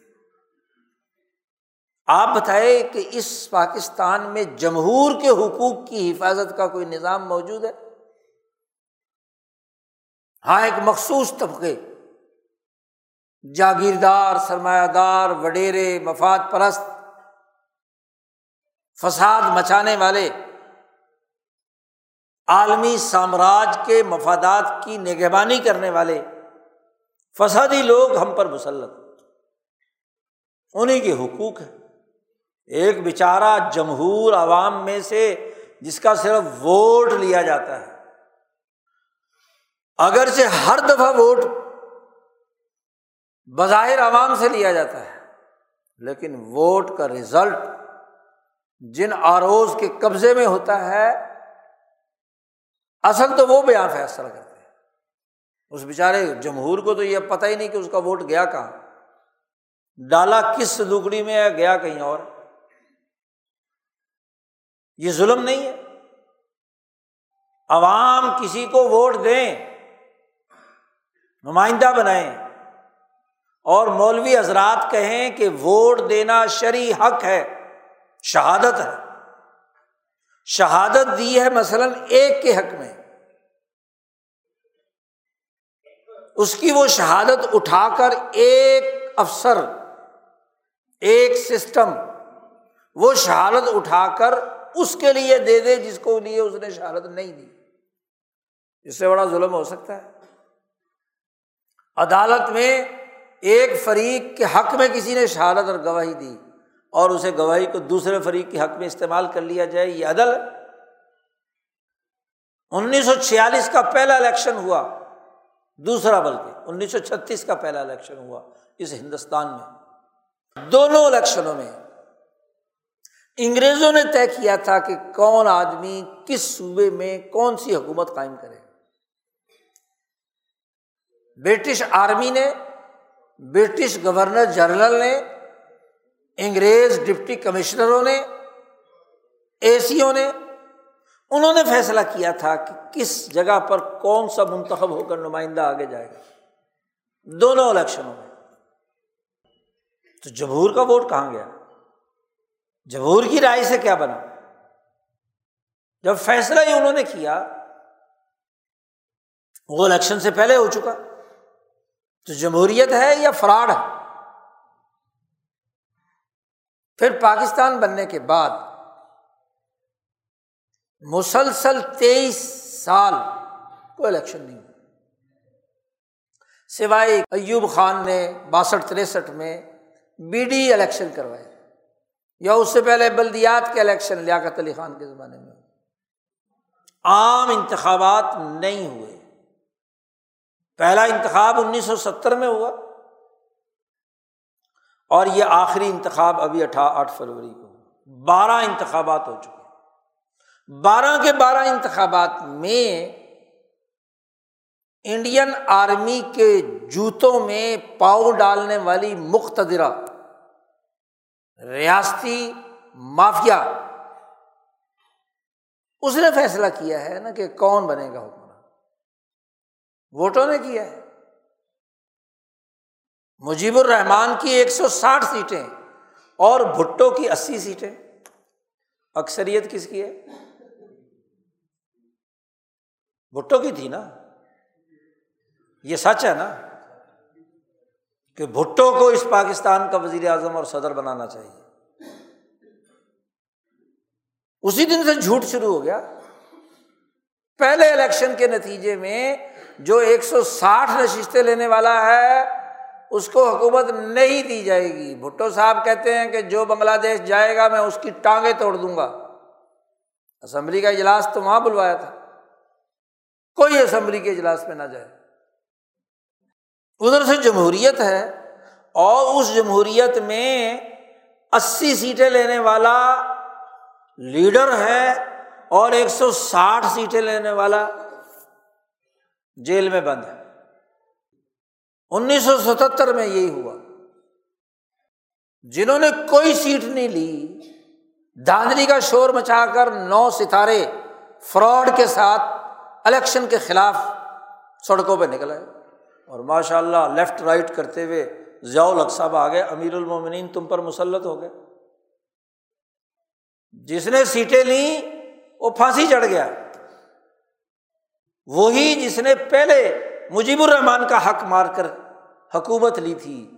آپ بتائیں کہ اس پاکستان میں جمہور کے حقوق کی حفاظت کا کوئی نظام موجود ہے؟ ہاں ایک مخصوص طبقے، جاگیردار سرمایہ دار وڈیرے، مفاد پرست، فساد مچانے والے، عالمی سامراج کے مفادات کی نگہبانی کرنے والے، فسادی لوگ ہم پر مسلط۔ انہیں کے حقوق ہیں۔ ایک بیچارہ جمہور عوام میں سے جس کا صرف ووٹ لیا جاتا ہے۔ اگر سے ہر دفعہ ووٹ بظاہر عوام سے لیا جاتا ہے، لیکن ووٹ کا رزلٹ جن آروز کے قبضے میں ہوتا ہے، اصل تو وہ بیان فیصلہ کرتے ہیں۔ اس بیچارے جمہور کو تو یہ پتہ ہی نہیں کہ اس کا ووٹ گیا کہاں۔ ڈالا کس لکڑی میں ہے، گیا کہیں اور۔ یہ ظلم نہیں ہے۔ عوام کسی کو ووٹ دیں۔ نمائندہ بنائیں۔ اور مولوی حضرات کہیں کہ ووٹ دینا شرعی حق ہے، شہادت ہے۔ شہادت دی ہے مثلاً ایک کے حق میں۔ اس کی وہ شہادت اٹھا کر ایک افسر، ایک سسٹم، وہ شہادت اٹھا کر اس کے لیے دے دے جس کو لیے اس نے شہادت نہیں دی۔ اس سے بڑا ظلم ہو سکتا ہے۔ عدالت میں ایک فریق کے حق میں کسی نے شہادت اور گواہی دی اور اسے گواہی کو دوسرے فریق کے حق میں استعمال کر لیا جائے، یہ عدل انیس سو چھیالیس کا پہلا الیکشن ہوا، دوسرا بلکہ انیس سو چھتیس کا پہلا الیکشن ہوا اس ہندوستان میں۔ دونوں الیکشنوں میں انگریزوں نے طے کیا تھا کہ کون آدمی کس صوبے میں کون سی حکومت قائم کرے۔ برٹش آرمی نے، برٹش گورنر جنرل نے، انگریز ڈپٹی کمشنروں نے اے سیوں نے، انہوں نے فیصلہ کیا تھا کہ کس جگہ پر کون سا منتخب ہو کر نمائندہ آگے جائے گا۔ دونوں الیکشنوں میں۔ تو جمہور کا ووٹ کہاں گیا؟ جمہور کی رائے سے کیا بنا؟ جب فیصلہ ہی انہوں نے کیا، وہ الیکشن سے پہلے ہو چکا۔ تو جمہوریت ہے یا فراڈ ہے؟ پھر پاکستان بننے کے بعد مسلسل تیئیس سال کوئی الیکشن نہیں سوائے ایوب خان نے باسٹھ تریسٹھ میں بی ڈی الیکشن کروائے۔ یا اس سے پہلے بلدیات کے الیکشن لیاقت علی خان کے زمانے میں عام انتخابات نہیں ہوئے۔ پہلا انتخاب انیس سو ستر میں ہوا اور یہ آخری انتخاب ابھی اٹھا آٹھ فروری کو بارہ انتخابات ہو چکے بارہ کے بارہ انتخابات میں انڈین آرمی کے جوتوں میں پاؤ ڈالنے والی مختدرہ ریاستی مافیا، اس نے فیصلہ کیا ہے نا کہ کون بنے گا حکمران؟ ووٹوں نے کیا ہے۔ مجیب الرحمان کی ایک سو ساٹھ سیٹیں اور بھٹو کی اسی سیٹیں۔ اکثریت کس کی ہے؟ بھٹو کی تھی نا۔ یہ سچ ہے نا کہ بھٹو کو اس پاکستان کا وزیر اعظم اور صدر بنانا چاہیے۔ اسی دن سے جھوٹ شروع ہو گیا۔ پہلے الیکشن کے نتیجے میں جو ایک سو ساٹھ نشستیں لینے والا ہے، اس کو حکومت نہیں دی جائے گی۔ بھٹو صاحب کہتے ہیں کہ جو بنگلہ دیش جائے گا، میں اس کی ٹانگیں توڑ دوں گا۔ اسمبلی کا اجلاس تو وہاں بلوایا تھا۔ کوئی اسمبلی کے اجلاس میں نہ جائے۔ ادھر سے جمہوریت ہے اور اس جمہوریت میں اسی سیٹیں لینے والا لیڈر ہے اور ایک سو ساٹھ سیٹیں لینے والا جیل میں بند ہے۔ انیس سو ستہتر میں یہی ہوا۔ جنہوں نے کوئی سیٹ نہیں لی، دھاندلی کا شور مچا کر نو ستارے فراڈ کے ساتھ الیکشن کے خلاف سڑکوں پہ نکل آئے۔ اور ماشاء اللہ لیفٹ رائٹ کرتے ہوئے ضیاء صاحب آ گئے۔ امیر المومنین تم پر مسلط ہو گئے۔ جس نے سیٹیں لیں، وہ پھانسی چڑھ گیا۔ وہی جس نے پہلے مجیب الرحمان کا حق مار کر حکومت لی تھی۔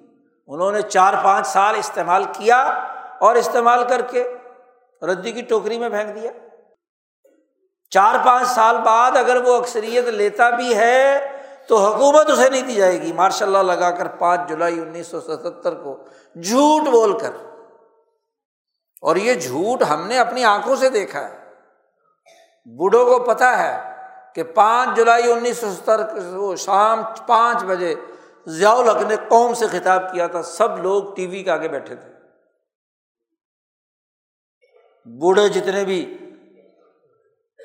انہوں نے چار پانچ سال استعمال کیا اور استعمال کر کے ردی کی ٹوکری میں پھینک دیا۔ چار پانچ سال بعد اگر وہ اکثریت لیتا بھی ہے تو حکومت اسے نہیں دی جائے گی۔ ماشاء اللہ لگا کر پانچ جولائی انیس سو ستہتر کو جھوٹ بول کر۔ اور یہ جھوٹ ہم نے اپنی آنکھوں سے دیکھا ہے۔ بوڑھوں کو پتا ہے۔ کہ پانچ جولائی انیس سو ستر شام پانچ بجے ضیاء الحق نے قوم سے خطاب کیا تھا، سب لوگ ٹی وی کے آگے بیٹھے تھے۔ بوڑھے جتنے بھی،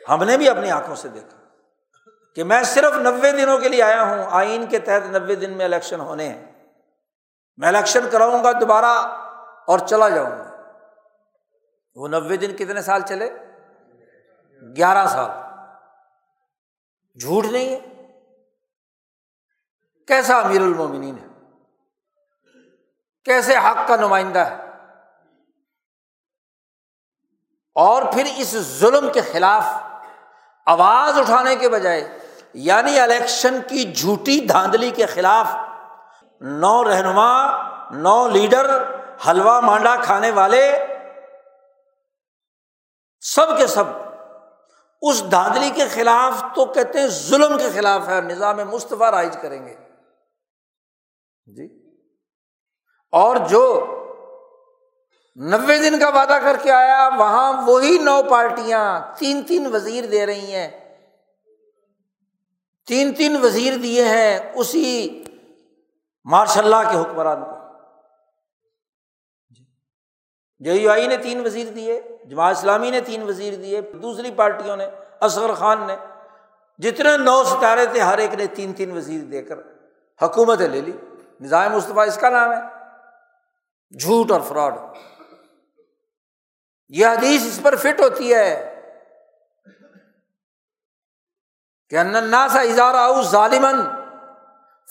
ہم نے بھی اپنی آنکھوں سے دیکھا کہ میں صرف نوے دنوں کے لیے آیا ہوں، آئین کے تحت نوے دن میں الیکشن ہونے ہیں۔ میں الیکشن کراؤں گا دوبارہ اور چلا جاؤں گا۔ وہ نوے دن کتنے سال چلے؟ گیارہ سال۔ جھوٹ نہیں ہے۔ کیسا امیر المومنین ہے؟ کیسے حق کا نمائندہ ہے؟ اور پھر اس ظلم کے خلاف آواز اٹھانے کے بجائے یعنی الیکشن کی جھوٹی دھاندلی کے خلاف نو رہنما، نو لیڈر، حلوہ مانڈا کھانے والے، سب کے سب اس دھاندلی کے خلاف تو کہتے ہیں ظلم کے خلاف ہے، نظام مصطفیٰ رائج کریں گے۔ جی۔ اور جو نوے دن کا وعدہ کر کے آیا، وہاں وہی نو پارٹیاں تین تین وزیر دے رہی ہیں۔ تین تین وزیر دیے ہیں اسی ماشاء اللہ کے حکمران کو۔ جی۔ جے یو آئی نے تین وزیر دیے۔ جماعت اسلامی نے تین وزیر دیے، دوسری پارٹیوں نے، اصغر خان نے۔ جتنے نو ستارے تھے، ہر ایک نے تین تین وزیر دے کر حکومتیں لے لی۔ نظام مصطفیٰ اس کا نام ہے۔ جھوٹ اور فراڈ۔ یہ حدیث اس پر فٹ ہوتی ہے کہ انا سا اظہار ظالمن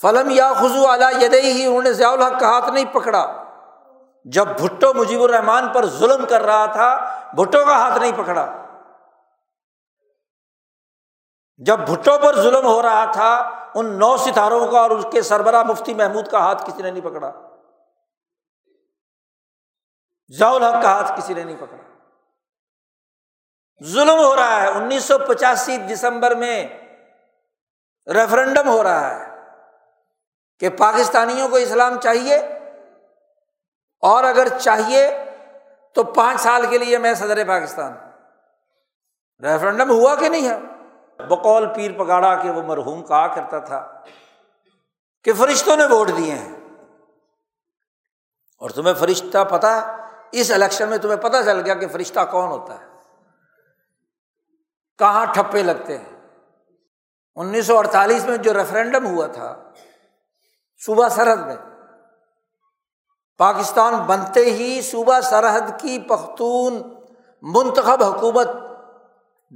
فلم یا خزو اعلیٰ یدئی ہی انہوں نے ضیاء الحق کا ہاتھ نہیں پکڑا۔ جب بھٹو مجیب الرحمان پر ظلم کر رہا تھا بھٹو کا ہاتھ نہیں پکڑا۔ جب بھٹو پر ظلم ہو رہا تھا، ان نو ستاروں کا اور اس کے سربراہ مفتی محمود کا ہاتھ کسی نے نہیں پکڑا۔ ضیاء الحق کا ہاتھ کسی نے نہیں پکڑا۔ ظلم ہو رہا ہے۔ انیس سو پچاسی دسمبر میں ریفرنڈم ہو رہا ہے کہ پاکستانیوں کو اسلام چاہیے اور اگر چاہیے تو پانچ سال کے لیے میں صدر پاکستان ریفرنڈم ہوا کہ نہیں ہے؟ بقول پیر پگاڑا کے وہ مرحوم کہا کرتا تھا کہ فرشتوں نے ووٹ دیے ہیں۔ اور تمہیں فرشتہ پتا ہے، اس الیکشن میں تمہیں پتا چل گیا کہ فرشتہ کون ہوتا ہے۔ کہاں ٹھپے لگتے ہیں؟ انیس سو اڑتالیس میں جو ریفرینڈم ہوا تھا، صوبہ سرحد میں پاکستان بنتے ہی صوبہ سرحد کی پختون منتخب حکومت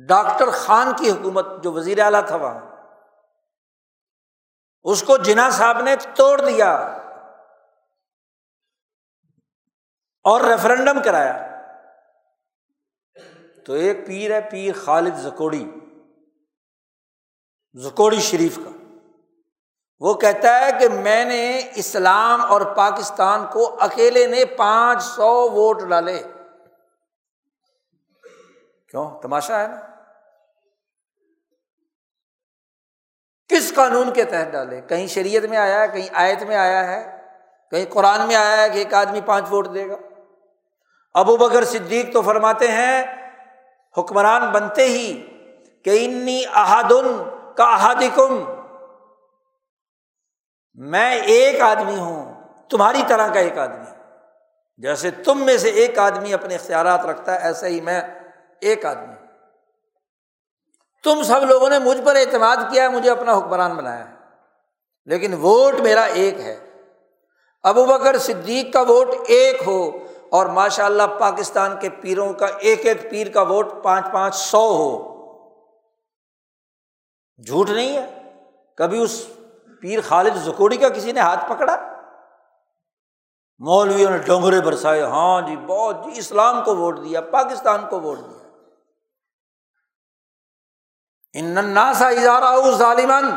ڈاکٹر خان کی حکومت جو وزیر اعلیٰ تھا وہاں۔ اس کو جنا صاحب نے توڑ دیا اور ریفرنڈم کرایا۔ تو ایک پیر ہے پیر خالد زکوڑی زکوڑی شریف کا۔ وہ کہتا ہے کہ میں نے اسلام اور پاکستان کو اکیلے نے پانچ سو ووٹ ڈالے۔ کیوں؟ تماشا ہے نا۔ کس قانون کے تحت ڈالے؟ کہیں شریعت میں آیا ہے، کہیں آیت میں آیا ہے، کہیں قرآن میں آیا ہے کہ ایک آدمی پانچ ووٹ دے گا۔ ابو بکر صدیق تو فرماتے ہیں، حکمران بنتے ہی کہ انی احادن کا احادکم میں ایک آدمی ہوں، تمہاری طرح کا ایک آدمی۔ جیسے تم میں سے ایک آدمی اپنے اختیارات رکھتا ہے، ایسے ہی میں ایک آدمی۔ تم سب لوگوں نے مجھ پر اعتماد کیا ہے مجھے اپنا حکمران بنایا۔ ہے لیکن ووٹ میرا ایک ہے۔ ابو بکر صدیق کا ووٹ ایک ہو اور ماشاء اللہ پاکستان کے پیروں کا ایک ایک پیر کا ووٹ پانچ پانچ سو ہو۔ جھوٹ نہیں ہے۔ کبھی اس پیر خالد زکوڑی کا کسی نے ہاتھ پکڑا؟ مولویوں نے ڈونگرے برسائے ہاں جی بہت جی اسلام کو ووٹ دیا، پاکستان کو ووٹ دیا۔ اناسا اظہار ظالمن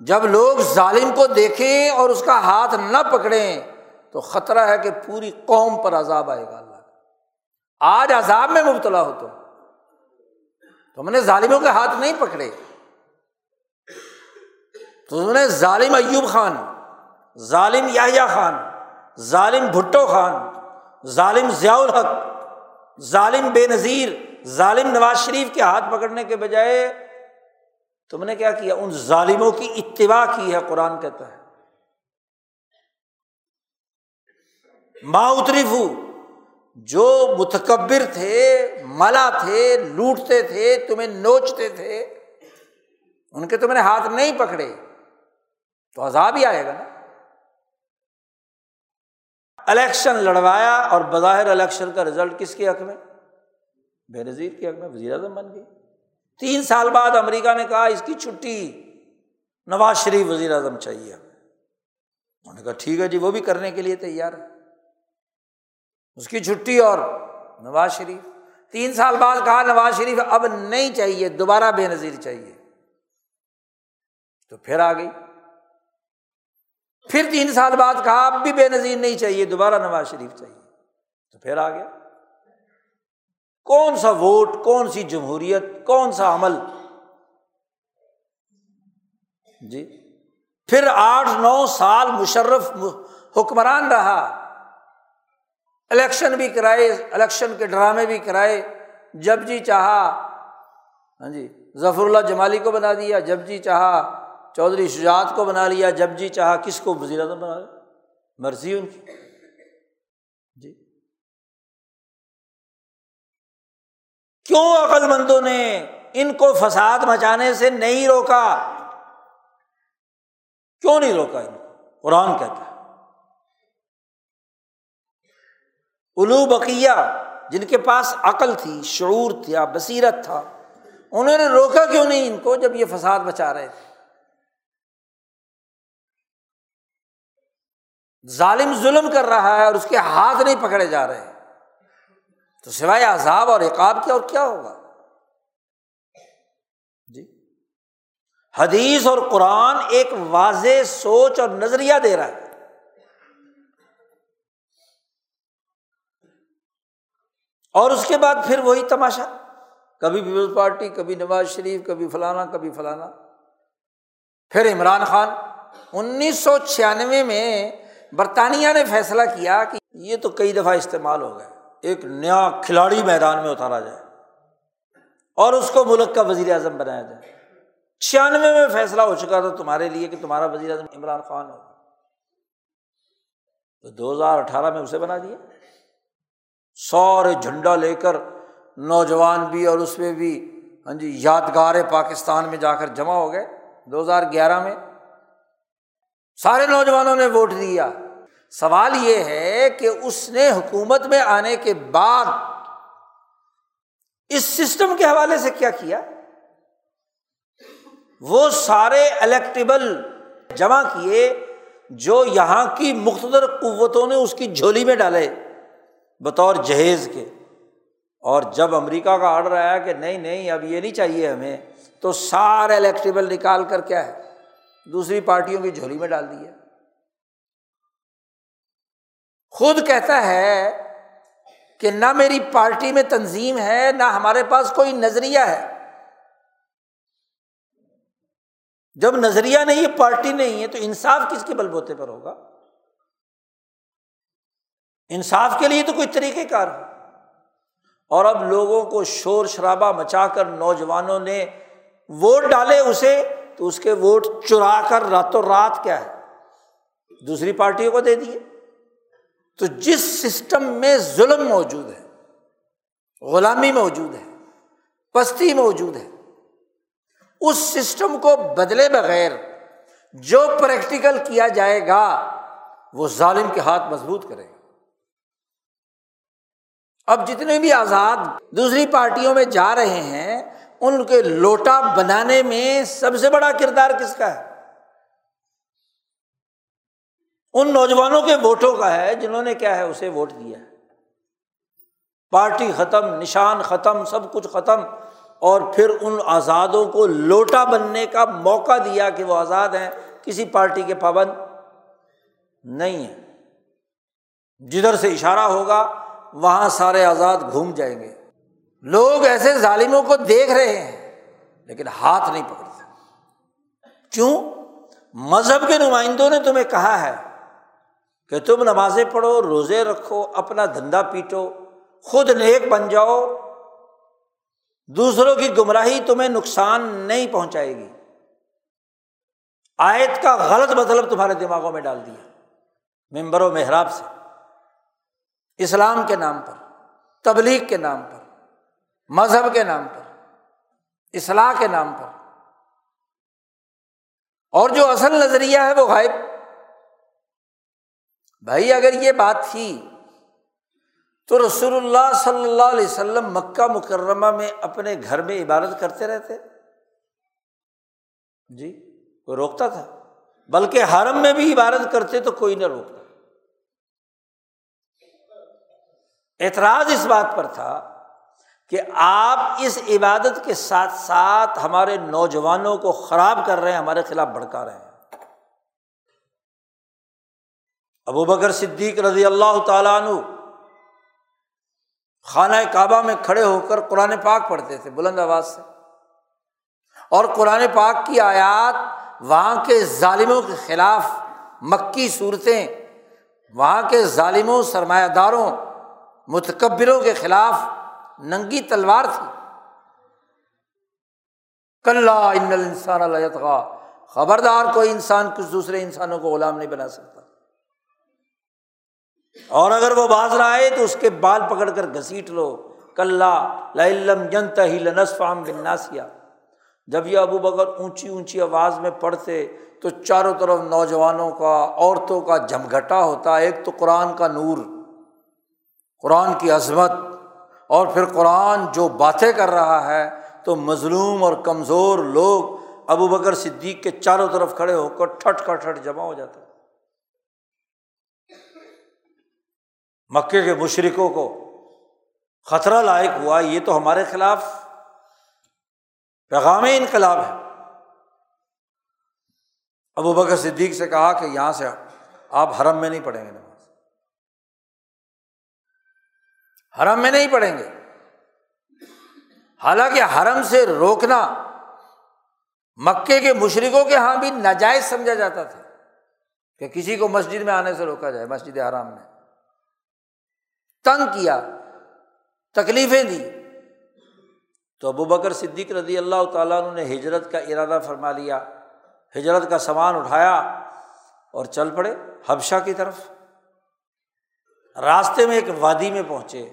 جب لوگ ظالم کو دیکھیں اور اس کا ہاتھ نہ پکڑیں، تو خطرہ ہے کہ پوری قوم پر عذاب آئے گا اللہ آج عذاب میں مبتلا ہو تو تم نے ظالموں کے ہاتھ نہیں پکڑے۔ تو انہوں نے ظالم ایوب خان، ظالم یاہیا خان، ظالم بھٹو خان، ظالم ضیاء الحق، ظالم بے نظیر، ظالم نواز شریف کے ہاتھ پکڑنے کے بجائے تم نے کیا کیا؟ ان ظالموں کی اتباع کی ہے، قرآن کہتا ہے۔ ماں اتریف جو متکبر تھے، ملا تھے، لوٹتے تھے، تمہیں نوچتے تھے، ان کے تم نے ہاتھ نہیں پکڑے۔ تو عذاب ہی آئے گا نا۔ الیکشن لڑوایا اور بظاہر الیکشن کا رزلٹ کس کے حق میں؟ بے نظیر کے حق میں، وزیر اعظم بن گئی تین سال بعد امریکہ نے کہا، اس کی چھٹی، نواز شریف وزیر اعظم چاہیے۔ انہوں نے کہا، ٹھیک ہے جی وہ بھی کرنے کے لیے تیار ہے۔ اس کی چھٹی اور نواز شریف۔ تین سال بعد کہا، نواز شریف اب نہیں چاہیے، دوبارہ بے نظیر چاہیے۔ تو پھر آ گئی۔ پھر تین سال بعد کہا، اب بھی بے نظیر نہیں چاہیے، دوبارہ نواز شریف چاہیے۔ تو پھر آ گیا۔ کون سا ووٹ، کون سی جمہوریت، کون سا عمل؟ جی۔ پھر آٹھ نو سال مشرف حکمران رہا۔ الیکشن بھی کرائے، الیکشن کے ڈرامے بھی کرائے۔ جب جی چاہا ہاں جی ظفر اللہ جمالی کو بنا دیا۔ جب جی چاہا چودھری شجاعت کو بنا لیا، جب جی چاہا کس کو وزیر اعظم بنا لیا؟ مرضی ان کی۔ جی۔ کیوں عقل مندوں نے ان کو فساد مچانے سے نہیں روکا؟ کیوں نہیں روکا ان کو؟ قرآن کہتا ہے۔ الو بقیہ، جن کے پاس عقل تھی، شعور تھا، بصیرت تھا، انہوں نے روکا کیوں نہیں ان کو جب یہ فساد بچا رہے تھے؟ ظالم ظلم کر رہا ہے اور اس کے ہاتھ نہیں پکڑے جا رہے تو سوائے عذاب اور عقاب کیا اور کیا ہوگا؟ جی۔ حدیث اور قرآن ایک واضح سوچ اور نظریہ دے رہا ہے۔ اور اس کے بعد پھر وہی تماشا۔ کبھی پیپلز پارٹی، کبھی نواز شریف، کبھی فلانا کبھی فلانا۔ پھر عمران خان۔ انیس سو چھیانوے میں برطانیہ نے فیصلہ کیا کہ یہ تو کئی دفعہ استعمال ہو گیا ایک نیا کھلاڑی میدان میں اتارا جائے اور اس کو ملک کا وزیر اعظم بنایا جائے۔ چھیانوے میں فیصلہ ہو چکا تھا تمہارے لیے کہ تمہارا وزیر اعظم عمران خان ہوگا۔ تو دو ہزار اٹھارہ میں اسے بنا دیا۔ سورے جھنڈا لے کر نوجوان بھی اور اس میں بھی ہاں جی یادگار پاکستان میں جا کر جمع ہو گئے۔ دو ہزار گیارہ میں سارے نوجوانوں نے ووٹ دیا۔ سوال یہ ہے کہ اس نے حکومت میں آنے کے بعد اس سسٹم کے حوالے سے کیا کیا؟ وہ سارے الیکٹیبل جمع کیے جو یہاں کی مختصر قوتوں نے اس کی جھولی میں ڈالے بطور جہیز کے۔ اور جب امریکہ کا آڈر آیا کہ نہیں نہیں، اب یہ نہیں چاہیے ہمیں، تو سارے الیکٹریبل نکال کر کیا ہے؟ دوسری پارٹیوں کی جھولی میں ڈال دیا خود کہتا ہے کہ نہ میری پارٹی میں تنظیم ہے، نہ ہمارے پاس کوئی نظریہ ہے۔ جب نظریہ نہیں ہے پارٹی نہیں ہے، تو انصاف کس کے بل بوتے پر ہوگا؟ انصاف کے لیے تو کوئی طریقہ کار ہو اور اب لوگوں کو شور شرابہ مچا کر نوجوانوں نے ووٹ ڈالے، اسے تو اس کے ووٹ چرا کر راتوں رات کیا ہے؟ دوسری پارٹیوں کو دے دیے۔ تو جس سسٹم میں ظلم موجود ہے، غلامی موجود ہے، پستی موجود ہے، اس سسٹم کو بدلے بغیر جو پریکٹیکل کیا جائے گا، وہ ظالم کے ہاتھ مضبوط کرے گا۔ اب جتنے بھی آزاد دوسری پارٹیوں میں جا رہے ہیں ان کے لوٹا بنانے میں سب سے بڑا کردار کس کا ہے؟ ان نوجوانوں کے ووٹوں کا ہے جنہوں نے کیا ہے، اسے ووٹ دیا پارٹی ختم، نشان ختم، سب کچھ ختم۔ اور پھر ان آزادوں کو لوٹا بننے کا موقع دیا کہ وہ آزاد ہیں۔ کسی پارٹی کے پابند نہیں ہے جدھر سے اشارہ ہوگا، وہاں سارے آزاد گھوم جائیں گے۔ لوگ ایسے ظالموں کو دیکھ رہے ہیں، لیکن ہاتھ نہیں پکڑتے۔ کیوں؟ مذہب کے نمائندوں نے تمہیں کہا ہے کہ تم نمازیں پڑھو، روزے رکھو، اپنا دھندا پیٹو، خود نیک بن جاؤ۔ دوسروں کی گمراہی تمہیں نقصان نہیں پہنچائے گی۔ آیت کا غلط مطلب تمہارے دماغوں میں ڈال دیا ممبر و محراب سے۔ اسلام کے نام پر، تبلیغ کے نام پر۔ مذہب کے نام پر، اصلاح کے نام پر۔ اور جو اصل نظریہ ہے وہ غائب۔ بھائی اگر یہ بات تھی تو رسول اللہ صلی اللہ علیہ وسلم مکہ مکرمہ میں اپنے گھر میں عبادت کرتے رہتے۔ جی کوئی روکتا تھا۔ بلکہ حرم میں بھی عبادت کرتے تو کوئی نہ روکتا۔ اعتراض اس بات پر تھا کہ آپ اس عبادت کے ساتھ ساتھ ہمارے نوجوانوں کو خراب کر رہے ہیں، ہمارے خلاف بھڑکا رہے ہیں۔ ابو بکر صدیق رضی اللہ تعالیٰ عنہ خانہ کعبہ میں کھڑے ہو کر قرآن پاک پڑھتے تھے، بلند آواز سے۔ اور قرآن پاک کی آیات وہاں کے ظالموں کے خلاف مکی صورتیں، وہاں کے ظالموں، سرمایہ داروں، متکبروں کے خلاف ننگی تلوار تھی۔ کل انسان اللہ خبردار کوئی انسان کچھ دوسرے انسانوں کو غلام نہیں بنا سکتا۔ اور اگر وہ باز رہا ہے تو اس کے بال پکڑ کر گھسیٹ لو۔ کل جنت ہی لنسفام بن جب یہ ابو بکر اونچی اونچی آواز میں پڑھتے تو چاروں طرف نوجوانوں کا، عورتوں کا جمگھٹا ہوتا۔ ایک تو قرآن کا نور، قرآن کی عظمت۔ اور پھر قرآن جو باتیں کر رہا ہے، تو مظلوم اور کمزور لوگ ابو بکر صدیق کے چاروں طرف کھڑے ہو کر ٹھٹ کا ٹھٹ جمع ہو جاتے مکے کے مشرقوں کو خطرہ لائق ہوا، یہ تو ہمارے خلاف پیغام انقلاب ہے۔ ابو بکر صدیق سے کہا کہ یہاں سے آپ حرم میں نہیں پڑھیں گے۔ حرم میں نہیں پڑھیں گے۔ حالانکہ حرم سے روکنا مکے کے مشرقوں کے یہاں بھی ناجائز سمجھا جاتا تھا کہ کسی کو مسجد میں آنے سے روکا جائے، مسجد حرام میں۔ تنگ کیا، تکلیفیں دی تو ابو بکر صدیق رضی اللہ تعالیٰ نے ہجرت کا ارادہ فرما لیا، ہجرت کا سامان اٹھایا اور چل پڑے حبشہ کی طرف۔ راستے میں ایک وادی میں پہنچے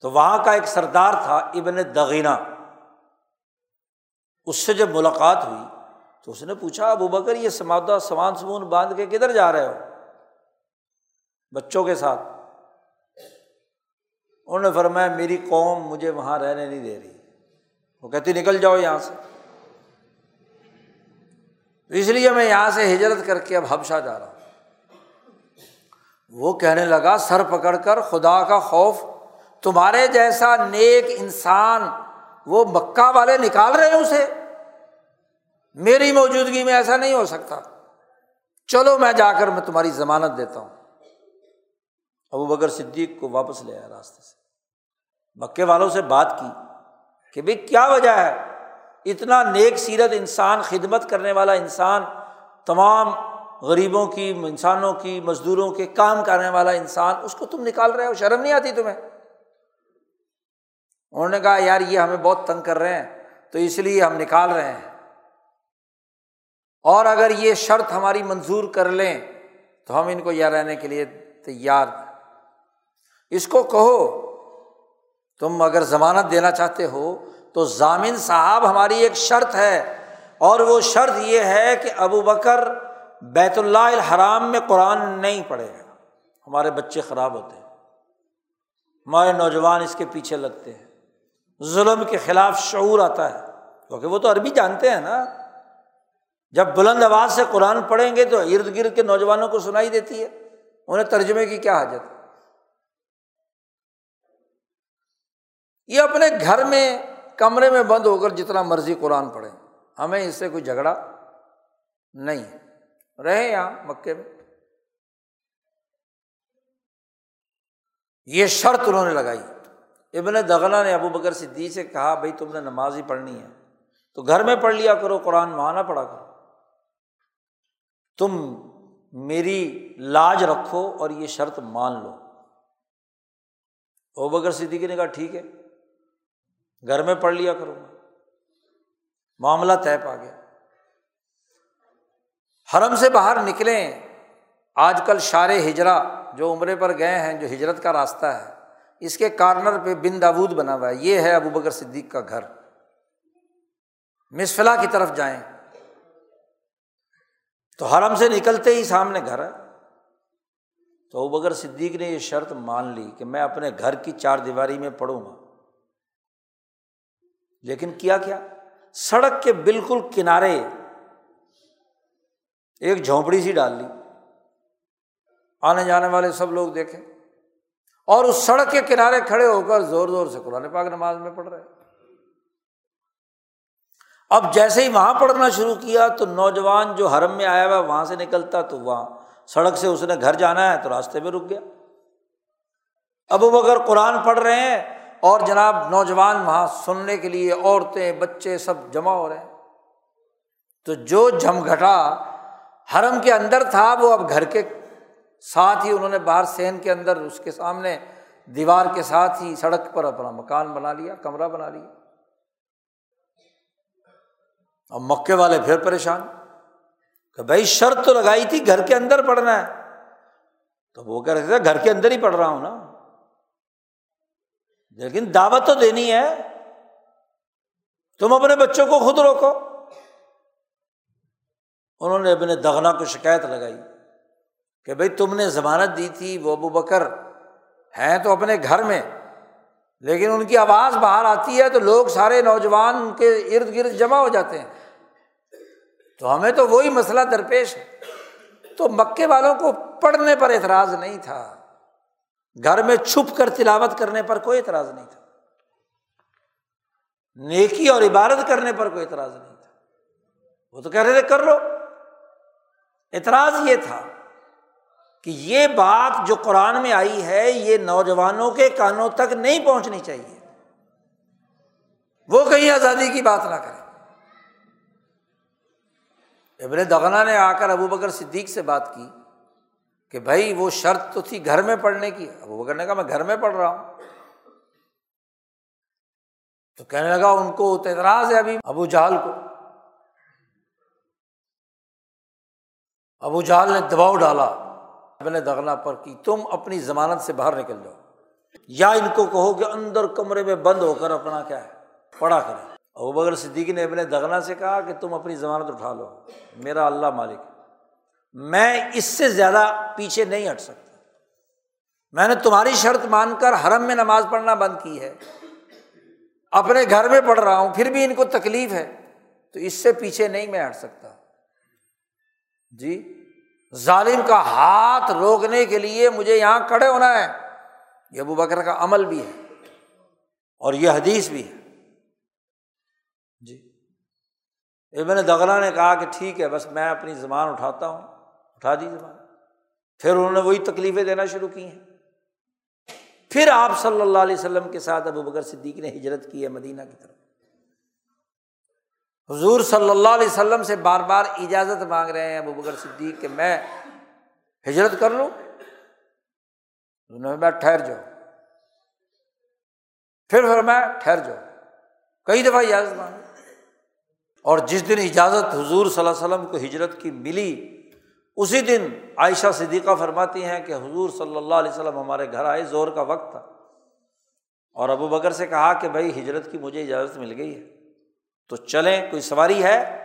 تو وہاں کا ایک سردار تھا ابن دغینہ۔ اس سے جب ملاقات ہوئی تو اس نے پوچھا، ابو بکر، یہ سمادہ سامان سمون باندھ کے کدھر جا رہے ہو؟ بچوں کے ساتھ۔ انہوں نے فرمایا، میری قوم مجھے وہاں رہنے نہیں دے رہی۔ وہ کہتی، نکل جاؤ یہاں سے۔ اس لیے میں یہاں سے ہجرت کر کے اب حبشہ جا رہا ہوں۔ وہ کہنے لگا، سر پکڑ کر خدا کا خوف، تمہارے جیسا نیک انسان وہ مکہ والے نکال رہے ہیں اسے۔ میری موجودگی میں ایسا نہیں ہو سکتا۔ چلو میں جا کر میں تمہاری ضمانت دیتا ہوں۔ ابو بکر صدیق کو واپس لے آیا راستے سے۔ مکے والوں سے بات کی کہ بھائی کیا وجہ ہے؟ اتنا نیک سیرت انسان، خدمت کرنے والا انسان، تمام غریبوں کی، انسانوں کی، مزدوروں کے کام کرنے والا انسان، اس کو تم نکال رہے ہو، شرم نہیں آتی تمہیں؟ انہوں نے کہا، یار، یہ ہمیں بہت تنگ کر رہے ہیں، تو اس لیے ہم نکال رہے ہیں۔ اور اگر یہ شرط ہماری منظور کر لیں، تو ہم ان کو یہ رہنے کے لیے تیار اس کو کہو، تم اگر ضمانت دینا چاہتے ہو، تو ضامن صاحب ہماری ایک شرط ہے، اور وہ شرط یہ ہے کہ ابو بکر بیت اللہ الحرام میں قرآن نہیں پڑھے گا۔ ہمارے بچے خراب ہوتے ہیں۔ ہمارے نوجوان اس کے پیچھے لگتے ہیں۔ ظلم کے خلاف شعور آتا ہے۔ کیونکہ وہ تو عربی جانتے ہیں نا۔ جب بلند آواز سے قرآن پڑھیں گے تو ارد گرد کے نوجوانوں کو سنائی دیتی ہے۔ انہیں ترجمے کی کیا حاجت ہے؟ یہ اپنے گھر میں کمرے میں بند ہو کر جتنا مرضی قرآن پڑھے ہمیں اس سے کوئی جھگڑا نہیں۔ رہے یہاں مکے میں۔ یہ شرط انہوں نے لگائی۔ ابن دغنا نے ابو بکر صدی سے کہا بھائی تم نے نماز ہی پڑھنی ہے۔ تو گھر میں پڑھ لیا کرو، قرآن وہاں نہ پڑھا کرو۔ تم میری لاج رکھو اور یہ شرط مان لو۔ ابو بکر صدیقی نے کہا، ٹھیک ہے، گھر میں پڑھ لیا کروں گا۔ معاملہ طے پا گیا۔ حرم سے باہر نکلیں۔ آج کل شار ہجرا جو عمرے پر گئے ہیں، جو ہجرت کا راستہ ہے، اس کے کارنر پہ بن داود بنا ہوا ہے۔ یہ ہے ابو بکر صدیق کا گھر۔ مسفلا کی طرف جائیں۔ تو حرم سے نکلتے ہی سامنے گھر ہے۔ تو ابو بکر صدیق نے یہ شرط مان لی کہ میں اپنے گھر کی چار دیواری میں پڑھوں گا۔ لیکن کیا کیا؟ سڑک کے بالکل کنارے ایک جھونپڑی سی ڈال لی۔ آنے جانے والے سب لوگ دیکھیں اور اس سڑک کے کنارے کھڑے ہو کر زور زور سے قرآن پاک نماز میں پڑھ رہے۔ اب جیسے ہی وہاں پڑھنا شروع کیا تو نوجوان جو حرم میں آیا ہوا وہاں سے نکلتا تو وہاں سڑک سے اس نے گھر جانا ہے تو راستے میں رک گیا۔ ابو بکر قرآن پڑھ رہے ہیں اور جناب نوجوان وہاں سننے کے لیے عورتیں، بچے سب جمع ہو رہے ہیں۔ تو جو جھمگھٹا حرم کے اندر تھا، وہ اب گھر کے ساتھ ہی انہوں نے باہر سین کے اندر اس کے سامنے دیوار کے ساتھ ہی سڑک پر اپنا مکان بنا لیا، کمرہ بنا لیا۔ اور مکے والے پھر پریشان، کہ بھائی شرط تو لگائی تھی گھر کے اندر پڑھنا ہے۔ تو وہ کہہ رہے تھے، گھر کے اندر ہی پڑھ رہا ہوں نا۔ لیکن دعوت تو دینی ہے۔ تم اپنے بچوں کو خود روکو۔ انہوں نے اپنے دغنا کو شکایت لگائی کہ بھائی تم نے ضمانت دی تھی، وہ ابو بکر ہیں تو اپنے گھر میں، لیکن ان کی آواز باہر آتی ہے تو لوگ سارے نوجوان ان کے ارد گرد جمع ہو جاتے ہیں۔ تو ہمیں تو وہی مسئلہ درپیش ہے۔ تو مکے والوں کو پڑھنے پر اعتراض نہیں تھا۔ گھر میں چھپ کر تلاوت کرنے پر کوئی اعتراض نہیں تھا۔ نیکی اور عبادت کرنے پر کوئی اعتراض نہیں تھا۔ وہ تو کہہ رہے تھے، کر لو۔ اعتراض یہ تھا کہ یہ بات جو قرآن میں آئی ہے، یہ نوجوانوں کے کانوں تک نہیں پہنچنی چاہیے۔ وہ کہیں آزادی کی بات نہ کرے ابن دغنا نے آ کر ابو بکر صدیق سے بات کی کہ بھائی، وہ شرط تو تھی گھر میں پڑھنے کی۔ ابو بکر نے کہا، میں گھر میں پڑھ رہا ہوں۔ تو کہنے لگا، ان کو اعتراض ہے ابھی ابو جہل کو۔ ابو جہل نے دباؤ ڈالا۔ ابن دغنا پر کی، تم اپنی ضمانت سے باہر نکل جاؤ۔ یا ان کو کہو کہ اندر کمرے میں بند ہو کر اپنا کیا ہے پڑھا کرے ابو بکر صدیقی نے اپنے دغنا سے کہا کہ تم اپنی ضمانت اٹھا لو۔ میرا اللہ مالک میں اس سے زیادہ پیچھے نہیں ہٹ سکتا۔ میں نے تمہاری شرط مان کر حرم میں نماز پڑھنا بند کی ہے۔ اپنے گھر میں پڑھ رہا ہوں، پھر بھی ان کو تکلیف ہے۔ تو اس سے پیچھے نہیں میں ہٹ سکتا۔ جی ظالم کا ہاتھ روکنے کے لیے مجھے یہاں کھڑے ہونا ہے۔ یہ ابو بکر کا عمل بھی ہے اور یہ حدیث بھی ہے۔ جی ابن دغلا نے کہا کہ ٹھیک ہے، بس میں اپنی زبان اٹھاتا ہوں۔ اٹھا دی زبان۔ پھر انہوں نے وہی تکلیفیں دینا شروع کی ہیں۔ پھر آپ صلی اللہ علیہ وسلم کے ساتھ ابو بکر صدیق نے ہجرت کی ہے مدینہ کی طرف۔ حضور صلی اللہ علیہ وسلم سے بار بار اجازت مانگ رہے ہیں ابو بکر صدیق کہ میں ہجرت کر لوں۔ میں ٹھہر جاؤ۔ پھر پھر میں ٹھہر جاؤ۔ کئی دفعہ اجازت مانگ اور جس دن اجازت حضور صلی اللہ علیہ وسلم کو ہجرت کی ملی، اسی دن عائشہ صدیقہ فرماتی ہیں کہ حضور صلی اللہ علیہ وسلم ہمارے گھر آئے زور کا وقت تھا۔ اور ابو بکر سے کہا کہ بھائی، ہجرت کی مجھے اجازت مل گئی ہے۔ تو چلیں، کوئی سواری ہے؟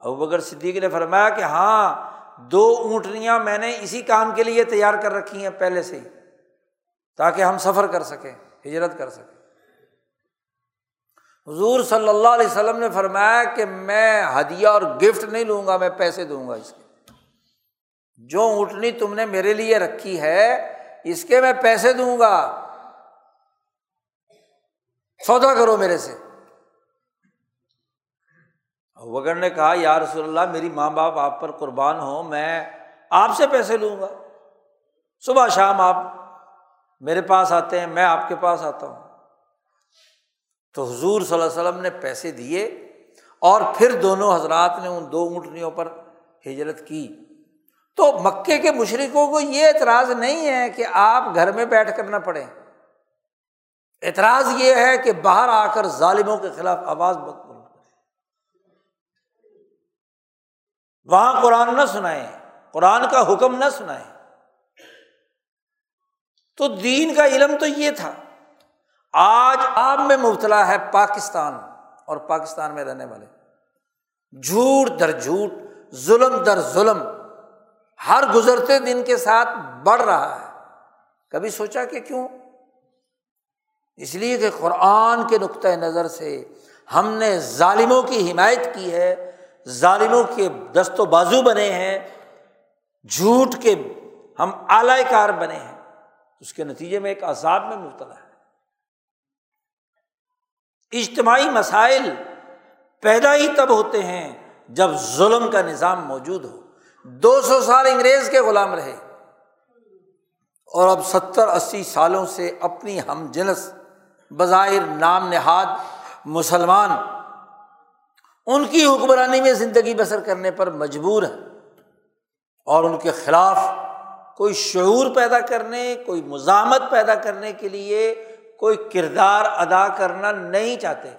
ابو بکر صدیق نے فرمایا کہ ہاں دو اونٹنیاں میں نے اسی کام کے لیے تیار کر رکھی ہیں پہلے سے ہی، تاکہ ہم سفر کر سکیں، ہجرت کر سکیں۔ حضور صلی اللہ علیہ وسلم نے فرمایا کہ میں ہدیہ اور گفٹ نہیں لوں گا، میں پیسے دوں گا اس کے۔ جو اونٹنی تم نے میرے لیے رکھی ہے، اس کے میں پیسے دوں گا۔ سودا کرو میرے سے۔ وگر نے کہا، یا رسول اللہ، میری ماں باپ آپ پر قربان ہو میں آپ سے پیسے لوں گا۔ صبح شام آپ میرے پاس آتے ہیں، میں آپ کے پاس آتا ہوں۔ تو حضور صلی اللہ علیہ وسلم نے پیسے دیے اور پھر دونوں حضرات نے ان دو اونٹنیوں پر ہجرت کی۔ تو مکے کے مشرقوں کو یہ اعتراض نہیں ہے کہ آپ گھر میں بیٹھ کر نہ پڑھیں۔ اعتراض یہ ہے کہ باہر آ کر ظالموں کے خلاف آواز بک وہاں قرآن نہ سنائے قرآن کا حکم نہ سنائے تو دین کا علم تو یہ تھا۔ آج آپ میں مبتلا ہے پاکستان اور پاکستان میں رہنے والے۔ جھوٹ در جھوٹ، ظلم در ظلم، ہر گزرتے دن کے ساتھ بڑھ رہا ہے۔ کبھی سوچا کہ کیوں؟ اس لیے کہ قرآن کے نقطۂ نظر سے ہم نے ظالموں کی حمایت کی ہے۔ ظالموں کے دست و بازو بنے ہیں، جھوٹ کے ہم اعلی کار بنے ہیں۔ اس کے نتیجے میں ایک عذاب میں مبتلا ہے۔ اجتماعی مسائل پیدا ہی تب ہوتے ہیں جب ظلم کا نظام موجود ہو۔ دو سو سال انگریز کے غلام رہے۔ اور اب ستر اسی سالوں سے اپنی ہم جنس، بظاہر نام نہاد مسلمان ان کی حکمرانی میں زندگی بسر کرنے پر مجبور ہے اور ان کے خلاف کوئی شعور پیدا کرنے، کوئی مزاحمت پیدا کرنے کے لیے کوئی کردار ادا کرنا نہیں چاہتے۔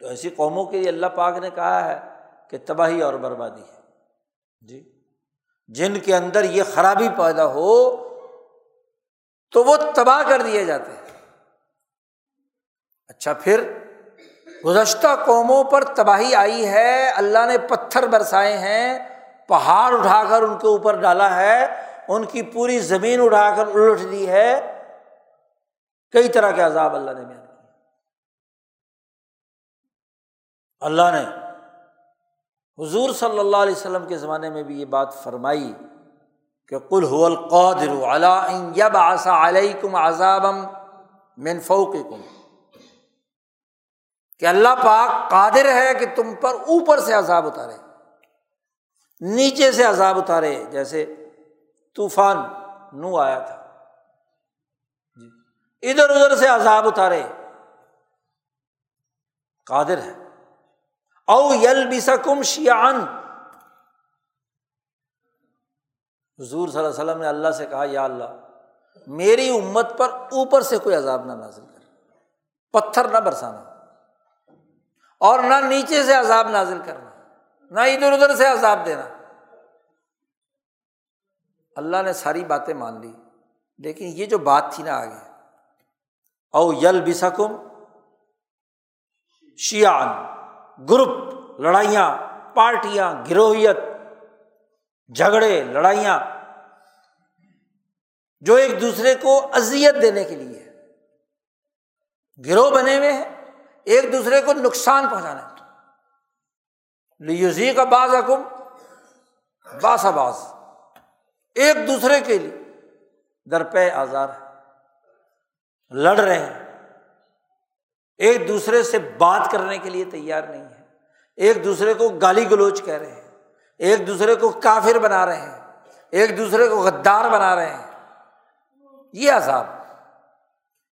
تو ایسی قوموں کے لیے اللہ پاک نے کہا ہے کہ تباہی اور بربادی ہے۔ جی۔ جن کے اندر یہ خرابی پیدا ہو تو وہ تباہ کر دیے جاتے ہیں۔ اچھا پھر گزشتہ قوموں پر تباہی آئی ہے۔ اللہ نے پتھر برسائے ہیں، پہاڑ اٹھا کر ان کے اوپر ڈالا ہے، ان کی پوری زمین اٹھا کر الٹ دی ہے۔ کئی طرح کے عذاب اللہ نے بیان کیے۔ اللہ نے حضور صلی اللہ علیہ وسلم کے زمانے میں بھی یہ بات فرمائی کہ کل القادر یب آسا علیہ کم عذابم فوق کم کہ اللہ پاک قادر ہے کہ تم پر اوپر سے عذاب اتارے، نیچے سے عذاب اتارے، جیسے طوفان نو آیا تھا۔ جی ادھر ادھر سے عذاب اتارے۔ قادر ہے۔ او یل بسکم شیان حضور صلی اللہ علیہ وسلم نے اللہ سے کہا، یا اللہ، میری امت پر اوپر سے کوئی عذاب نہ نازل کر، پتھر نہ برسانا۔ اور نہ نیچے سے عذاب نازل کرنا، نہ ادھر ادھر سے عذاب دینا۔ اللہ نے ساری باتیں مان لی، لیکن یہ جو بات تھی نا آگے، او یل بسکم شیان گروپ، لڑائیاں، پارٹیاں، گروہیت، جھگڑے، لڑائیاں، جو ایک دوسرے کو اذیت دینے کے لیے گروہ بنے ہوئے ہیں ایک دوسرے کو نقصان پہنچانا لیوزی کا باز حکم باس باز ایک دوسرے کے لیے درپے آزار لڑ رہے ہیں۔ ایک دوسرے سے بات کرنے کے لیے تیار نہیں ہے ایک دوسرے کو گالی گلوچ کہہ رہے ہیں۔ ایک دوسرے کو کافر بنا رہے ہیں۔ ایک دوسرے کو غدار بنا رہے ہیں۔ یہ عذاب۔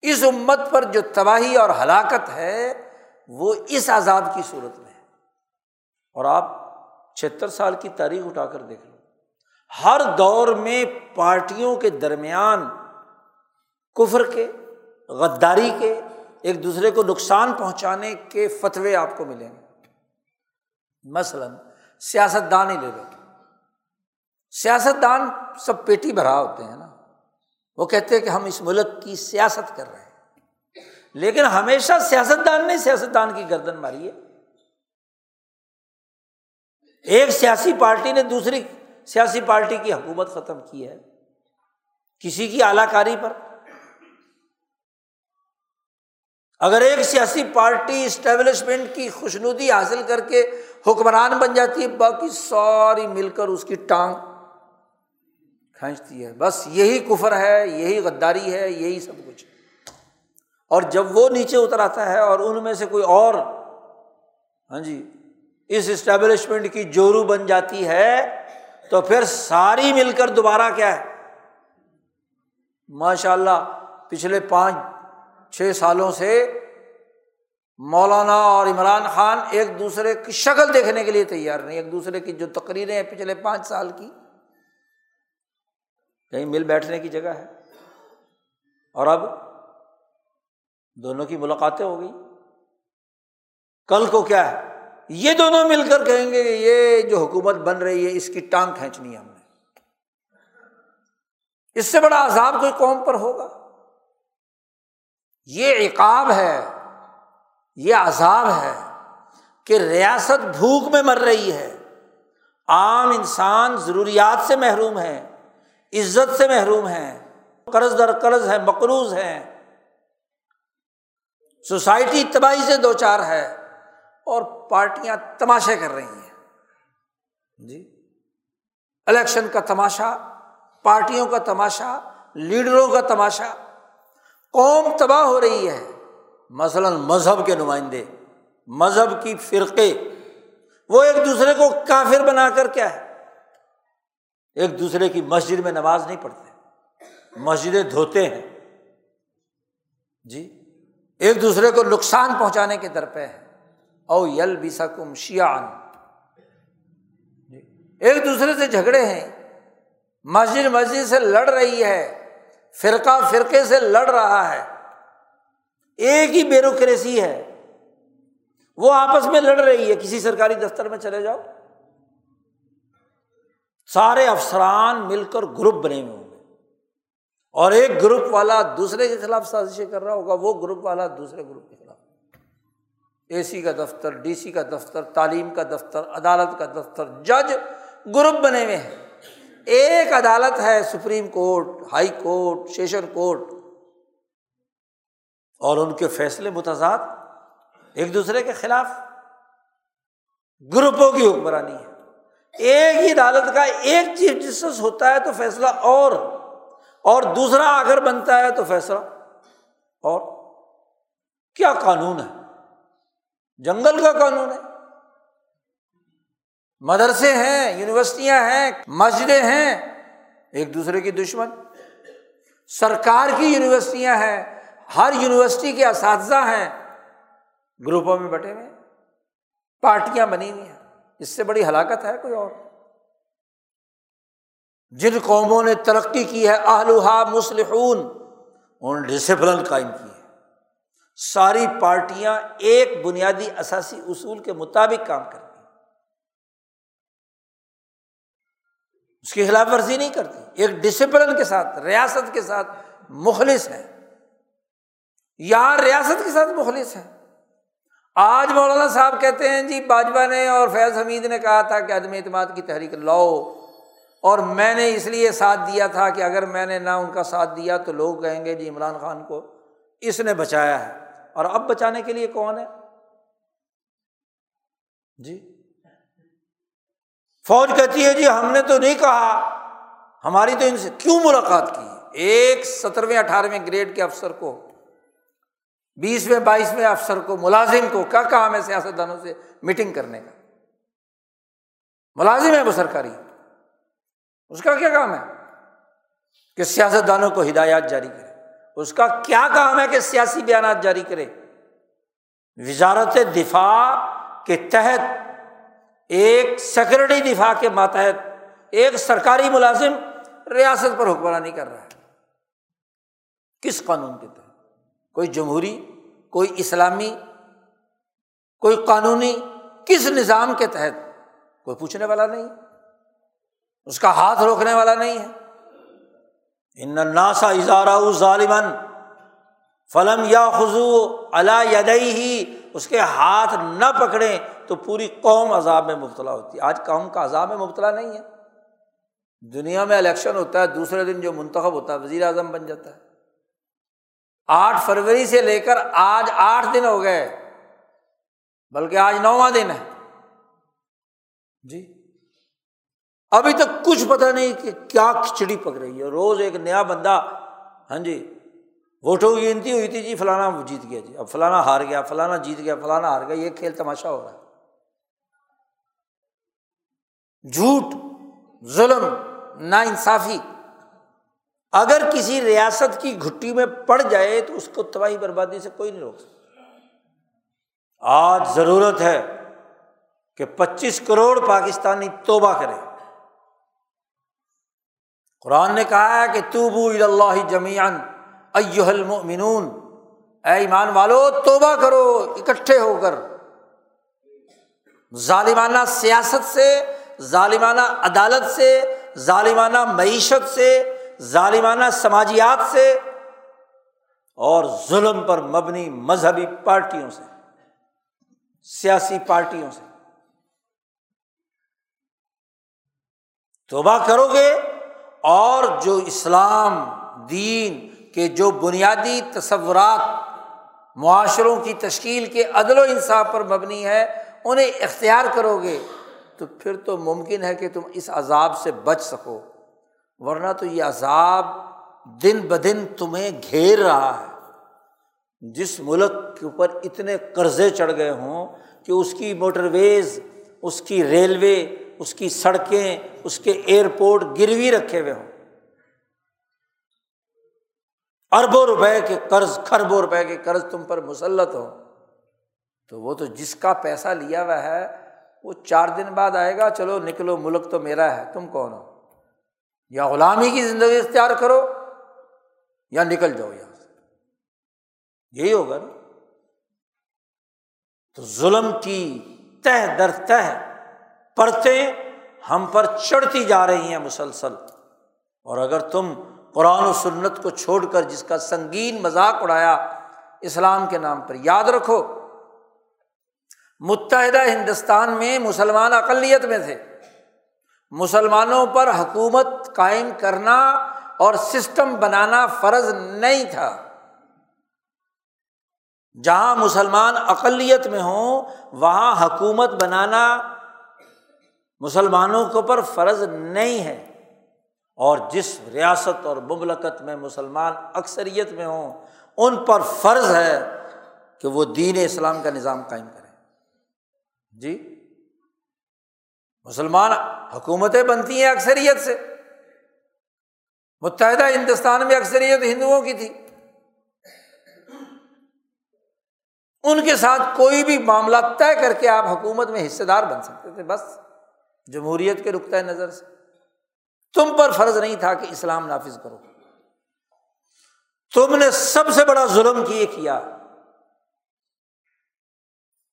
اس امت پر جو تباہی اور ہلاکت ہے، وہ اس عذاب کی صورت میں ہے۔ اور آپ چھتر سال کی تاریخ اٹھا کر دیکھ لو۔ ہر دور میں پارٹیوں کے درمیان کفر کے، غداری کے، ایک دوسرے کو نقصان پہنچانے کے فتوے آپ کو ملیں گے۔ مثلاً سیاست دان ہی لے لو۔ سیاست دان سب پیٹی بھرا ہوتے ہیں نا۔ وہ کہتے ہیں کہ ہم اس ملک کی سیاست کر رہے ہیں۔ لیکن ہمیشہ سیاست دان نے سیاست دان کی گردن ماری ہے۔ ایک سیاسی پارٹی نے دوسری سیاسی پارٹی کی حکومت ختم کی ہے۔ کسی کی اعلی کاری پر۔ اگر ایک سیاسی پارٹی اسٹیبلشمنٹ کی خوشنودی حاصل کر کے حکمران بن جاتی ہے باقی ساری مل کر اس کی ٹانگ کھینچتی ہے۔ بس یہی کفر ہے، یہی غداری ہے، یہی سب کچھ۔ اور جب وہ نیچے اتر آتا ہے اور ان میں سے کوئی اور ہاں جی اس اسٹیبلشمنٹ کی جورو بن جاتی ہے، تو پھر ساری مل کر دوبارہ کیا ہے؟ ماشاء اللہ پچھلے پانچ، چھ سالوں سے مولانا اور عمران خان ایک دوسرے کی شکل دیکھنے کے لیے تیار نہیں، ایک دوسرے کی جو تقریریں ہیں پچھلے پانچ سال کی۔ کہیں مل بیٹھنے کی جگہ ہے۔ اور اب دونوں کی ملاقاتیں ہو گئی کل کو کیا ہے؟ یہ دونوں مل کر کہیں گے کہ یہ جو حکومت بن رہی ہے، اس کی ٹانگ کھینچنی ہے ہم نے۔ اس سے بڑا عذاب کوئی قوم پر ہوگا۔ یہ عقاب ہے، یہ عذاب ہے کہ ریاست بھوک میں مر رہی ہے۔ عام انسان ضروریات سے محروم ہے۔ عزت سے محروم ہے قرض در قرض ہے مقروض ہے سوسائٹی تباہی سے دو چار ہے اور پارٹیاں تماشے کر رہی ہیں۔ جی۔ الیکشن کا تماشا، پارٹیوں کا تماشا، لیڈروں کا تماشا۔ قوم تباہ ہو رہی ہے۔ مثلاً مذہب کے نمائندے، مذہب کی فرقے۔ وہ ایک دوسرے کو کافر بنا کر کیا ہے؟ ایک دوسرے کی مسجد میں نماز نہیں پڑھتے، مسجدیں دھوتے ہیں۔ جی ایک دوسرے کو نقصان پہنچانے کے درپے ہے او یل بھی سکم شیان جی، ایک دوسرے سے جھگڑے ہیں۔ مسجد مسجد سے لڑ رہی ہے، فرقہ فرقے سے لڑ رہا ہے۔ ایک ہی بیوروکریسی ہے۔ وہ آپس میں لڑ رہی ہے، کسی سرکاری دفتر میں چلے جاؤ۔ سارے افسران مل کر گروپ بنے ہوئے ہوں گے۔ اور ایک گروپ والا دوسرے کے خلاف سازشیں کر رہا ہوگا، وہ گروپ والا دوسرے گروپ کے خلاف۔ اے سی کا دفتر، ڈی سی کا دفتر، تعلیم کا دفتر، عدالت کا دفتر، جج گروپ بنے ہوئے ہیں۔ ایک عدالت ہے supreme court, high court, session court. اور ان کے فیصلے متضاد، ایک دوسرے کے خلاف۔ گروپوں کی حکمرانی ہے۔ ایک ہی عدالت کا ایک چیف جسٹس ہوتا ہے تو فیصلہ اور اور دوسرا اگر بنتا ہے تو فیصلہ اور۔ کیا قانون ہے؟ جنگل کا قانون ہے۔ مدرسے ہیں، یونیورسٹیاں ہیں، مسجدیں ہیں، ایک دوسرے کی دشمن۔ سرکار کی یونیورسٹیاں ہیں، ہر یونیورسٹی کے اساتذہ ہیں۔ گروپوں میں بٹے ہوئے پارٹیاں بنی ہوئی ہیں۔ اس سے بڑی ہلاکت ہے کوئی اور؟ جن قوموں نے ترقی کی ہے آلوہا مسلحون انہوں نے ڈسپلن قائم کی ہے۔ ساری پارٹیاں ایک بنیادی اثاثی اصول کے مطابق کام کرتی ہیں۔ اس کی خلاف ورزی نہیں کرتی۔ ایک ڈسپلن کے ساتھ، ریاست کے ساتھ مخلص ہے۔ یہاں ریاست کے ساتھ مخلص ہے۔ آج مولانا صاحب کہتے ہیں جی باجوہ نے اور فیض حمید نے کہا تھا کہ عدم اعتماد کی تحریک لاؤ۔ اور میں نے اس لیے ساتھ دیا تھا کہ اگر میں نے نہ ان کا ساتھ دیا تو لوگ کہیں گے جی عمران خان کو اس نے بچایا ہے۔ اور اب بچانے کے لیے کون ہے؟ جی۔ فوج کہتی ہے جی ہم نے تو نہیں کہا۔ ہماری تو ان سے کیوں ملاقات کی؟ ایک سترویں اٹھارہویں گریڈ کے افسر کو۔ بیسویں، بائیسویں افسر کو، ملازم کو، کیا کام ہے سیاست دانوں سے میٹنگ کرنے کا؟ ملازم ہے وہ سرکاری۔ اس کا کیا کام ہے؟ کہ سیاست دانوں کو ہدایات جاری کرے۔ اس کا کیا کام ہے کہ سیاسی بیانات جاری کرے؟ وزارت دفاع کے تحت ایک سیکورٹی دفاع کے ماتحت، ایک سرکاری ملازم ریاست پر حکمرانی کر رہا ہے۔ کس قانون کے تحت؟ کوئی جمہوری، کوئی اسلامی، کوئی قانونی، کس نظام کے تحت؟ کوئی پوچھنے والا نہیں۔ اس کا ہاتھ روکنے والا نہیں ہے۔ ان ناسا اظہارا ظالمن فلم یا خزو اللہ یدئی ہی اس کے ہاتھ نہ پکڑیں تو پوری قوم عذاب میں مبتلا ہوتی۔ ہے آج قوم کا عذاب میں مبتلا نہیں ہے۔ دنیا میں الیکشن ہوتا ہے، دوسرے دن جو منتخب ہوتا ہے، وزیر اعظم بن جاتا ہے۔ آٹھ فروری سے لے کر آج آٹھ دن ہو گئے، بلکہ آج نواں دن ہے۔ جی۔ ابھی تک کچھ پتا نہیں کہ کیا کھچڑی پک رہی ہے۔ روز ایک نیا بندہ ہاں جی ووٹوں کی گنتی ہوئی تھی جی فلانا جیت گیا جی۔ اب فلانا ہار گیا، فلانا جیت گیا، فلانا ہار گیا، یہ کھیل تماشا ہو رہا ہے۔ جھوٹ، ظلم نا انصافی اگر کسی ریاست کی گھٹی میں پڑ جائے تو اس کو تباہی بربادی سے کوئی نہیں روک سکتا۔ آج ضرورت ہے کہ پچیس کروڑ پاکستانی توبہ کرے۔ قرآن نے کہا ہے کہ توبو اللہ جمیان المؤمنون۔ اے ایمان والو، توبہ کرو، اکٹھے ہو کر۔ ظالمانہ سیاست سے، ظالمانہ عدالت سے، ظالمانہ معیشت سے ظالمانہ سماجیات سے اور ظلم پر مبنی مذہبی پارٹیوں سے، سیاسی پارٹیوں سے۔ توبہ کرو گے اور جو اسلام، دین کے جو بنیادی تصورات، معاشروں کی تشکیل کے عدل و انصاف پر مبنی ہے، انہیں اختیار کرو گے تو پھر تو ممکن ہے کہ تم اس عذاب سے بچ سکو۔ ورنہ تو یہ عذاب دن بدن تمہیں گھیر رہا ہے۔ جس ملک کے اوپر اتنے قرضے چڑھ گئے ہوں کہ اس کی موٹر ویز، اس کی ریلوے، اس کی سڑکیں، اس کے ایئرپورٹ گروی رکھے ہوئے ہوں۔ اربوں روپے کے قرض، کھربوں روپے کے قرض تم پر مسلط ہو۔ تو وہ تو جس کا پیسہ لیا ہوا ہے، وہ چار دن بعد آئے گا، چلو نکلو، ملک تو میرا ہے، تم کون ہو؟ یا غلامی کی زندگی اختیار کرو یا نکل جاؤ یہاں سے۔ یہی ہوگا نا۔ تو ظلم کی تہ در تہ پڑھتے ہم پر چڑھتی جا رہی ہیں مسلسل۔ اور اگر تم قرآن و سنت کو چھوڑ کر جس کا سنگین مذاق اڑایا اسلام کے نام پر یاد رکھو، متحدہ ہندوستان میں مسلمان اقلیت میں تھے۔ مسلمانوں پر حکومت قائم کرنا اور سسٹم بنانا فرض نہیں تھا۔ جہاں مسلمان اقلیت میں ہوں، وہاں حکومت بنانا مسلمانوں کے اوپر فرض نہیں ہے۔ اور جس ریاست اور مملکت میں مسلمان اکثریت میں ہوں، ان پر فرض ہے کہ وہ دین اسلام کا نظام قائم کریں۔ جی؟ مسلمان حکومتیں بنتی ہیں اکثریت سے۔ متحدہ ہندوستان میں اکثریت ہندوؤں کی تھی۔ ان کے ساتھ کوئی بھی معاملہ طے کر کے آپ حکومت میں حصے دار بن سکتے تھے، بس جمہوریت کے نقطۂ نظر سے۔ تم پر فرض نہیں تھا کہ اسلام نافذ کرو۔ تم نے سب سے بڑا ظلم کیے، کیا؟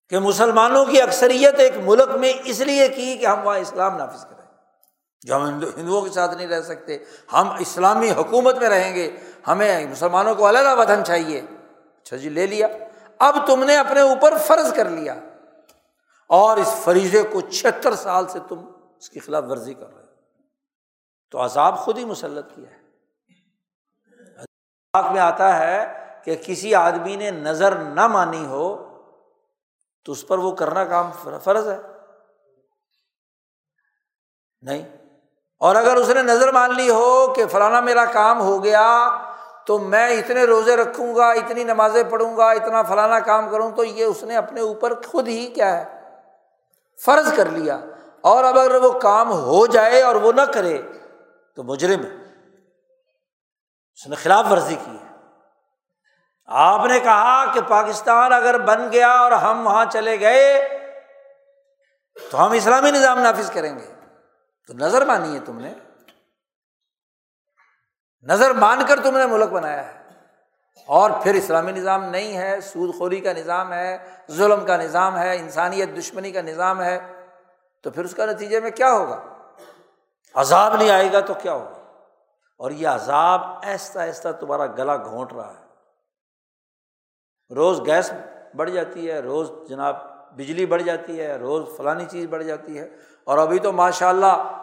کہ مسلمانوں کی اکثریت ایک ملک میں اس لیے کی کہ ہم وہاں اسلام نافذ کریں۔ جو ہم ہندوؤں کے ساتھ نہیں رہ سکتے، ہم اسلامی حکومت میں رہیں گے، ہمیں مسلمانوں کو علیحدہ وطن چاہیے۔ اچھا جی لے لیا۔ اب تم نے اپنے اوپر فرض کر لیا۔ اور اس فریضے کو چھہتر سال سے تم اس کی خلاف ورزی کر رہے تو عذاب خود ہی مسلط کیا ہے۔ میں آتا ہے کہ کسی آدمی نے نظر نہ مانی ہو تو اس پر وہ کرنا کام فرض ہے۔ نہیں۔ اور اگر اس نے نظر مان لی ہو کہ فلانا میرا کام ہو گیا تو میں اتنے روزے رکھوں گا، اتنی نمازیں پڑھوں گا، اتنا فلانا کام کروں، تو یہ اس نے اپنے اوپر خود ہی کیا ہے۔ فرض کر لیا۔ اور اب اگر وہ کام ہو جائے اور وہ نہ کرے تو مجرم اس نے خلاف ورزی کی ہے۔ آپ نے کہا کہ پاکستان اگر بن گیا اور ہم وہاں چلے گئے تو ہم اسلامی نظام نافذ کریں گے۔ تو نظر مانی ہے تم نے۔ نظر مان کر تم نے ملک بنایا ہے۔ اور پھر اسلامی نظام نہیں ہے سود خوری کا نظام ہے، ظلم کا نظام ہے، انسانیت دشمنی کا نظام ہے۔ تو پھر اس کا نتیجے میں کیا ہوگا؟ عذاب نہیں آئے گا تو کیا ہوگا؟ اور یہ عذاب ایسا ایسا تمہارا گلا گھونٹ رہا ہے۔ روز گیس بڑھ جاتی ہے، روز جناب بجلی بڑھ جاتی ہے، روز فلانی چیز بڑھ جاتی ہے۔ اور ابھی تو ماشاء اللہ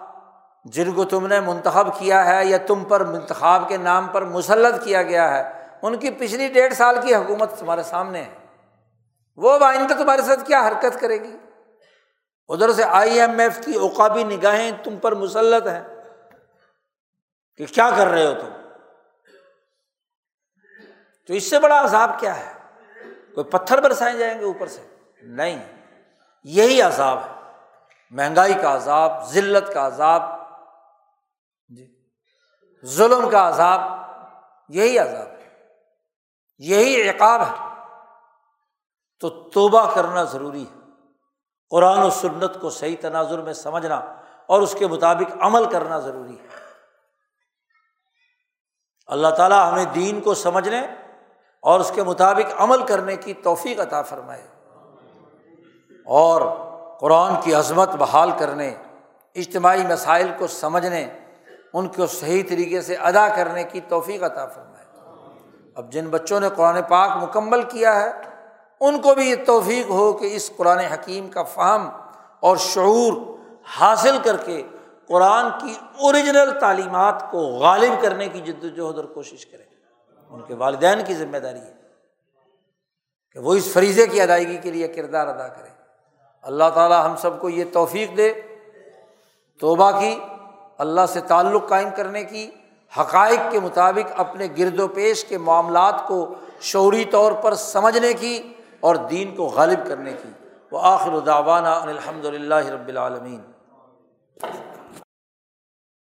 جن کو تم نے منتخب کیا ہے یا تم پر منتخاب کے نام پر مسلط کیا گیا ہے، ان کی پچھلی ڈیڑھ سال کی حکومت تمہارے سامنے ہے۔ وہ آئندہ تمہارے ساتھ کیا حرکت کرے گی؟ ادھر سے آئی ایم ایف کی اوقابی نگاہیں تم پر مسلط ہیں کہ کیا کر رہے ہو تم؟ تو اس سے بڑا عذاب کیا ہے؟ کوئی پتھر برسائے جائیں گے اوپر سے؟ نہیں۔ یہی عذاب ہے۔ مہنگائی کا عذاب، ذلت کا عذاب۔ جی۔ ظلم کا عذاب۔ یہی عذاب ہے۔ یہی عقاب ہے۔ تو توبہ کرنا ضروری ہے۔ قرآن و سنت کو صحیح تناظر میں سمجھنا اور اس کے مطابق عمل کرنا ضروری ہے۔ اللہ تعالیٰ ہمیں دین کو سمجھنے اور اس کے مطابق عمل کرنے کی توفیق عطا فرمائے۔ اور قرآن کی عظمت بحال کرنے، اجتماعی مسائل کو سمجھنے، ان کو صحیح طریقے سے ادا کرنے کی توفیق عطا فرمائے۔ اب جن بچوں نے قرآن پاک مکمل کیا ہے، ان کو بھی یہ توفیق ہو کہ اس قرآن حکیم کا فہم اور شعور حاصل کر کے قرآن کی اوریجنل تعلیمات کو غالب کرنے کی جد وجہد اور کوشش کریں۔ ان کے والدین کی ذمہ داری ہے کہ وہ اس فریضے کی ادائیگی کے لیے کردار ادا کرے اللہ تعالیٰ ہم سب کو یہ توفیق دے، توبہ کی، اللہ سے تعلق قائم کرنے کی، حقائق کے مطابق اپنے گرد و پیش کے معاملات کو شعوری طور پر سمجھنے کی اور دین کو غالب کرنے کی۔ وہ آخر داوانہ الحمد للہ رب العالمین۔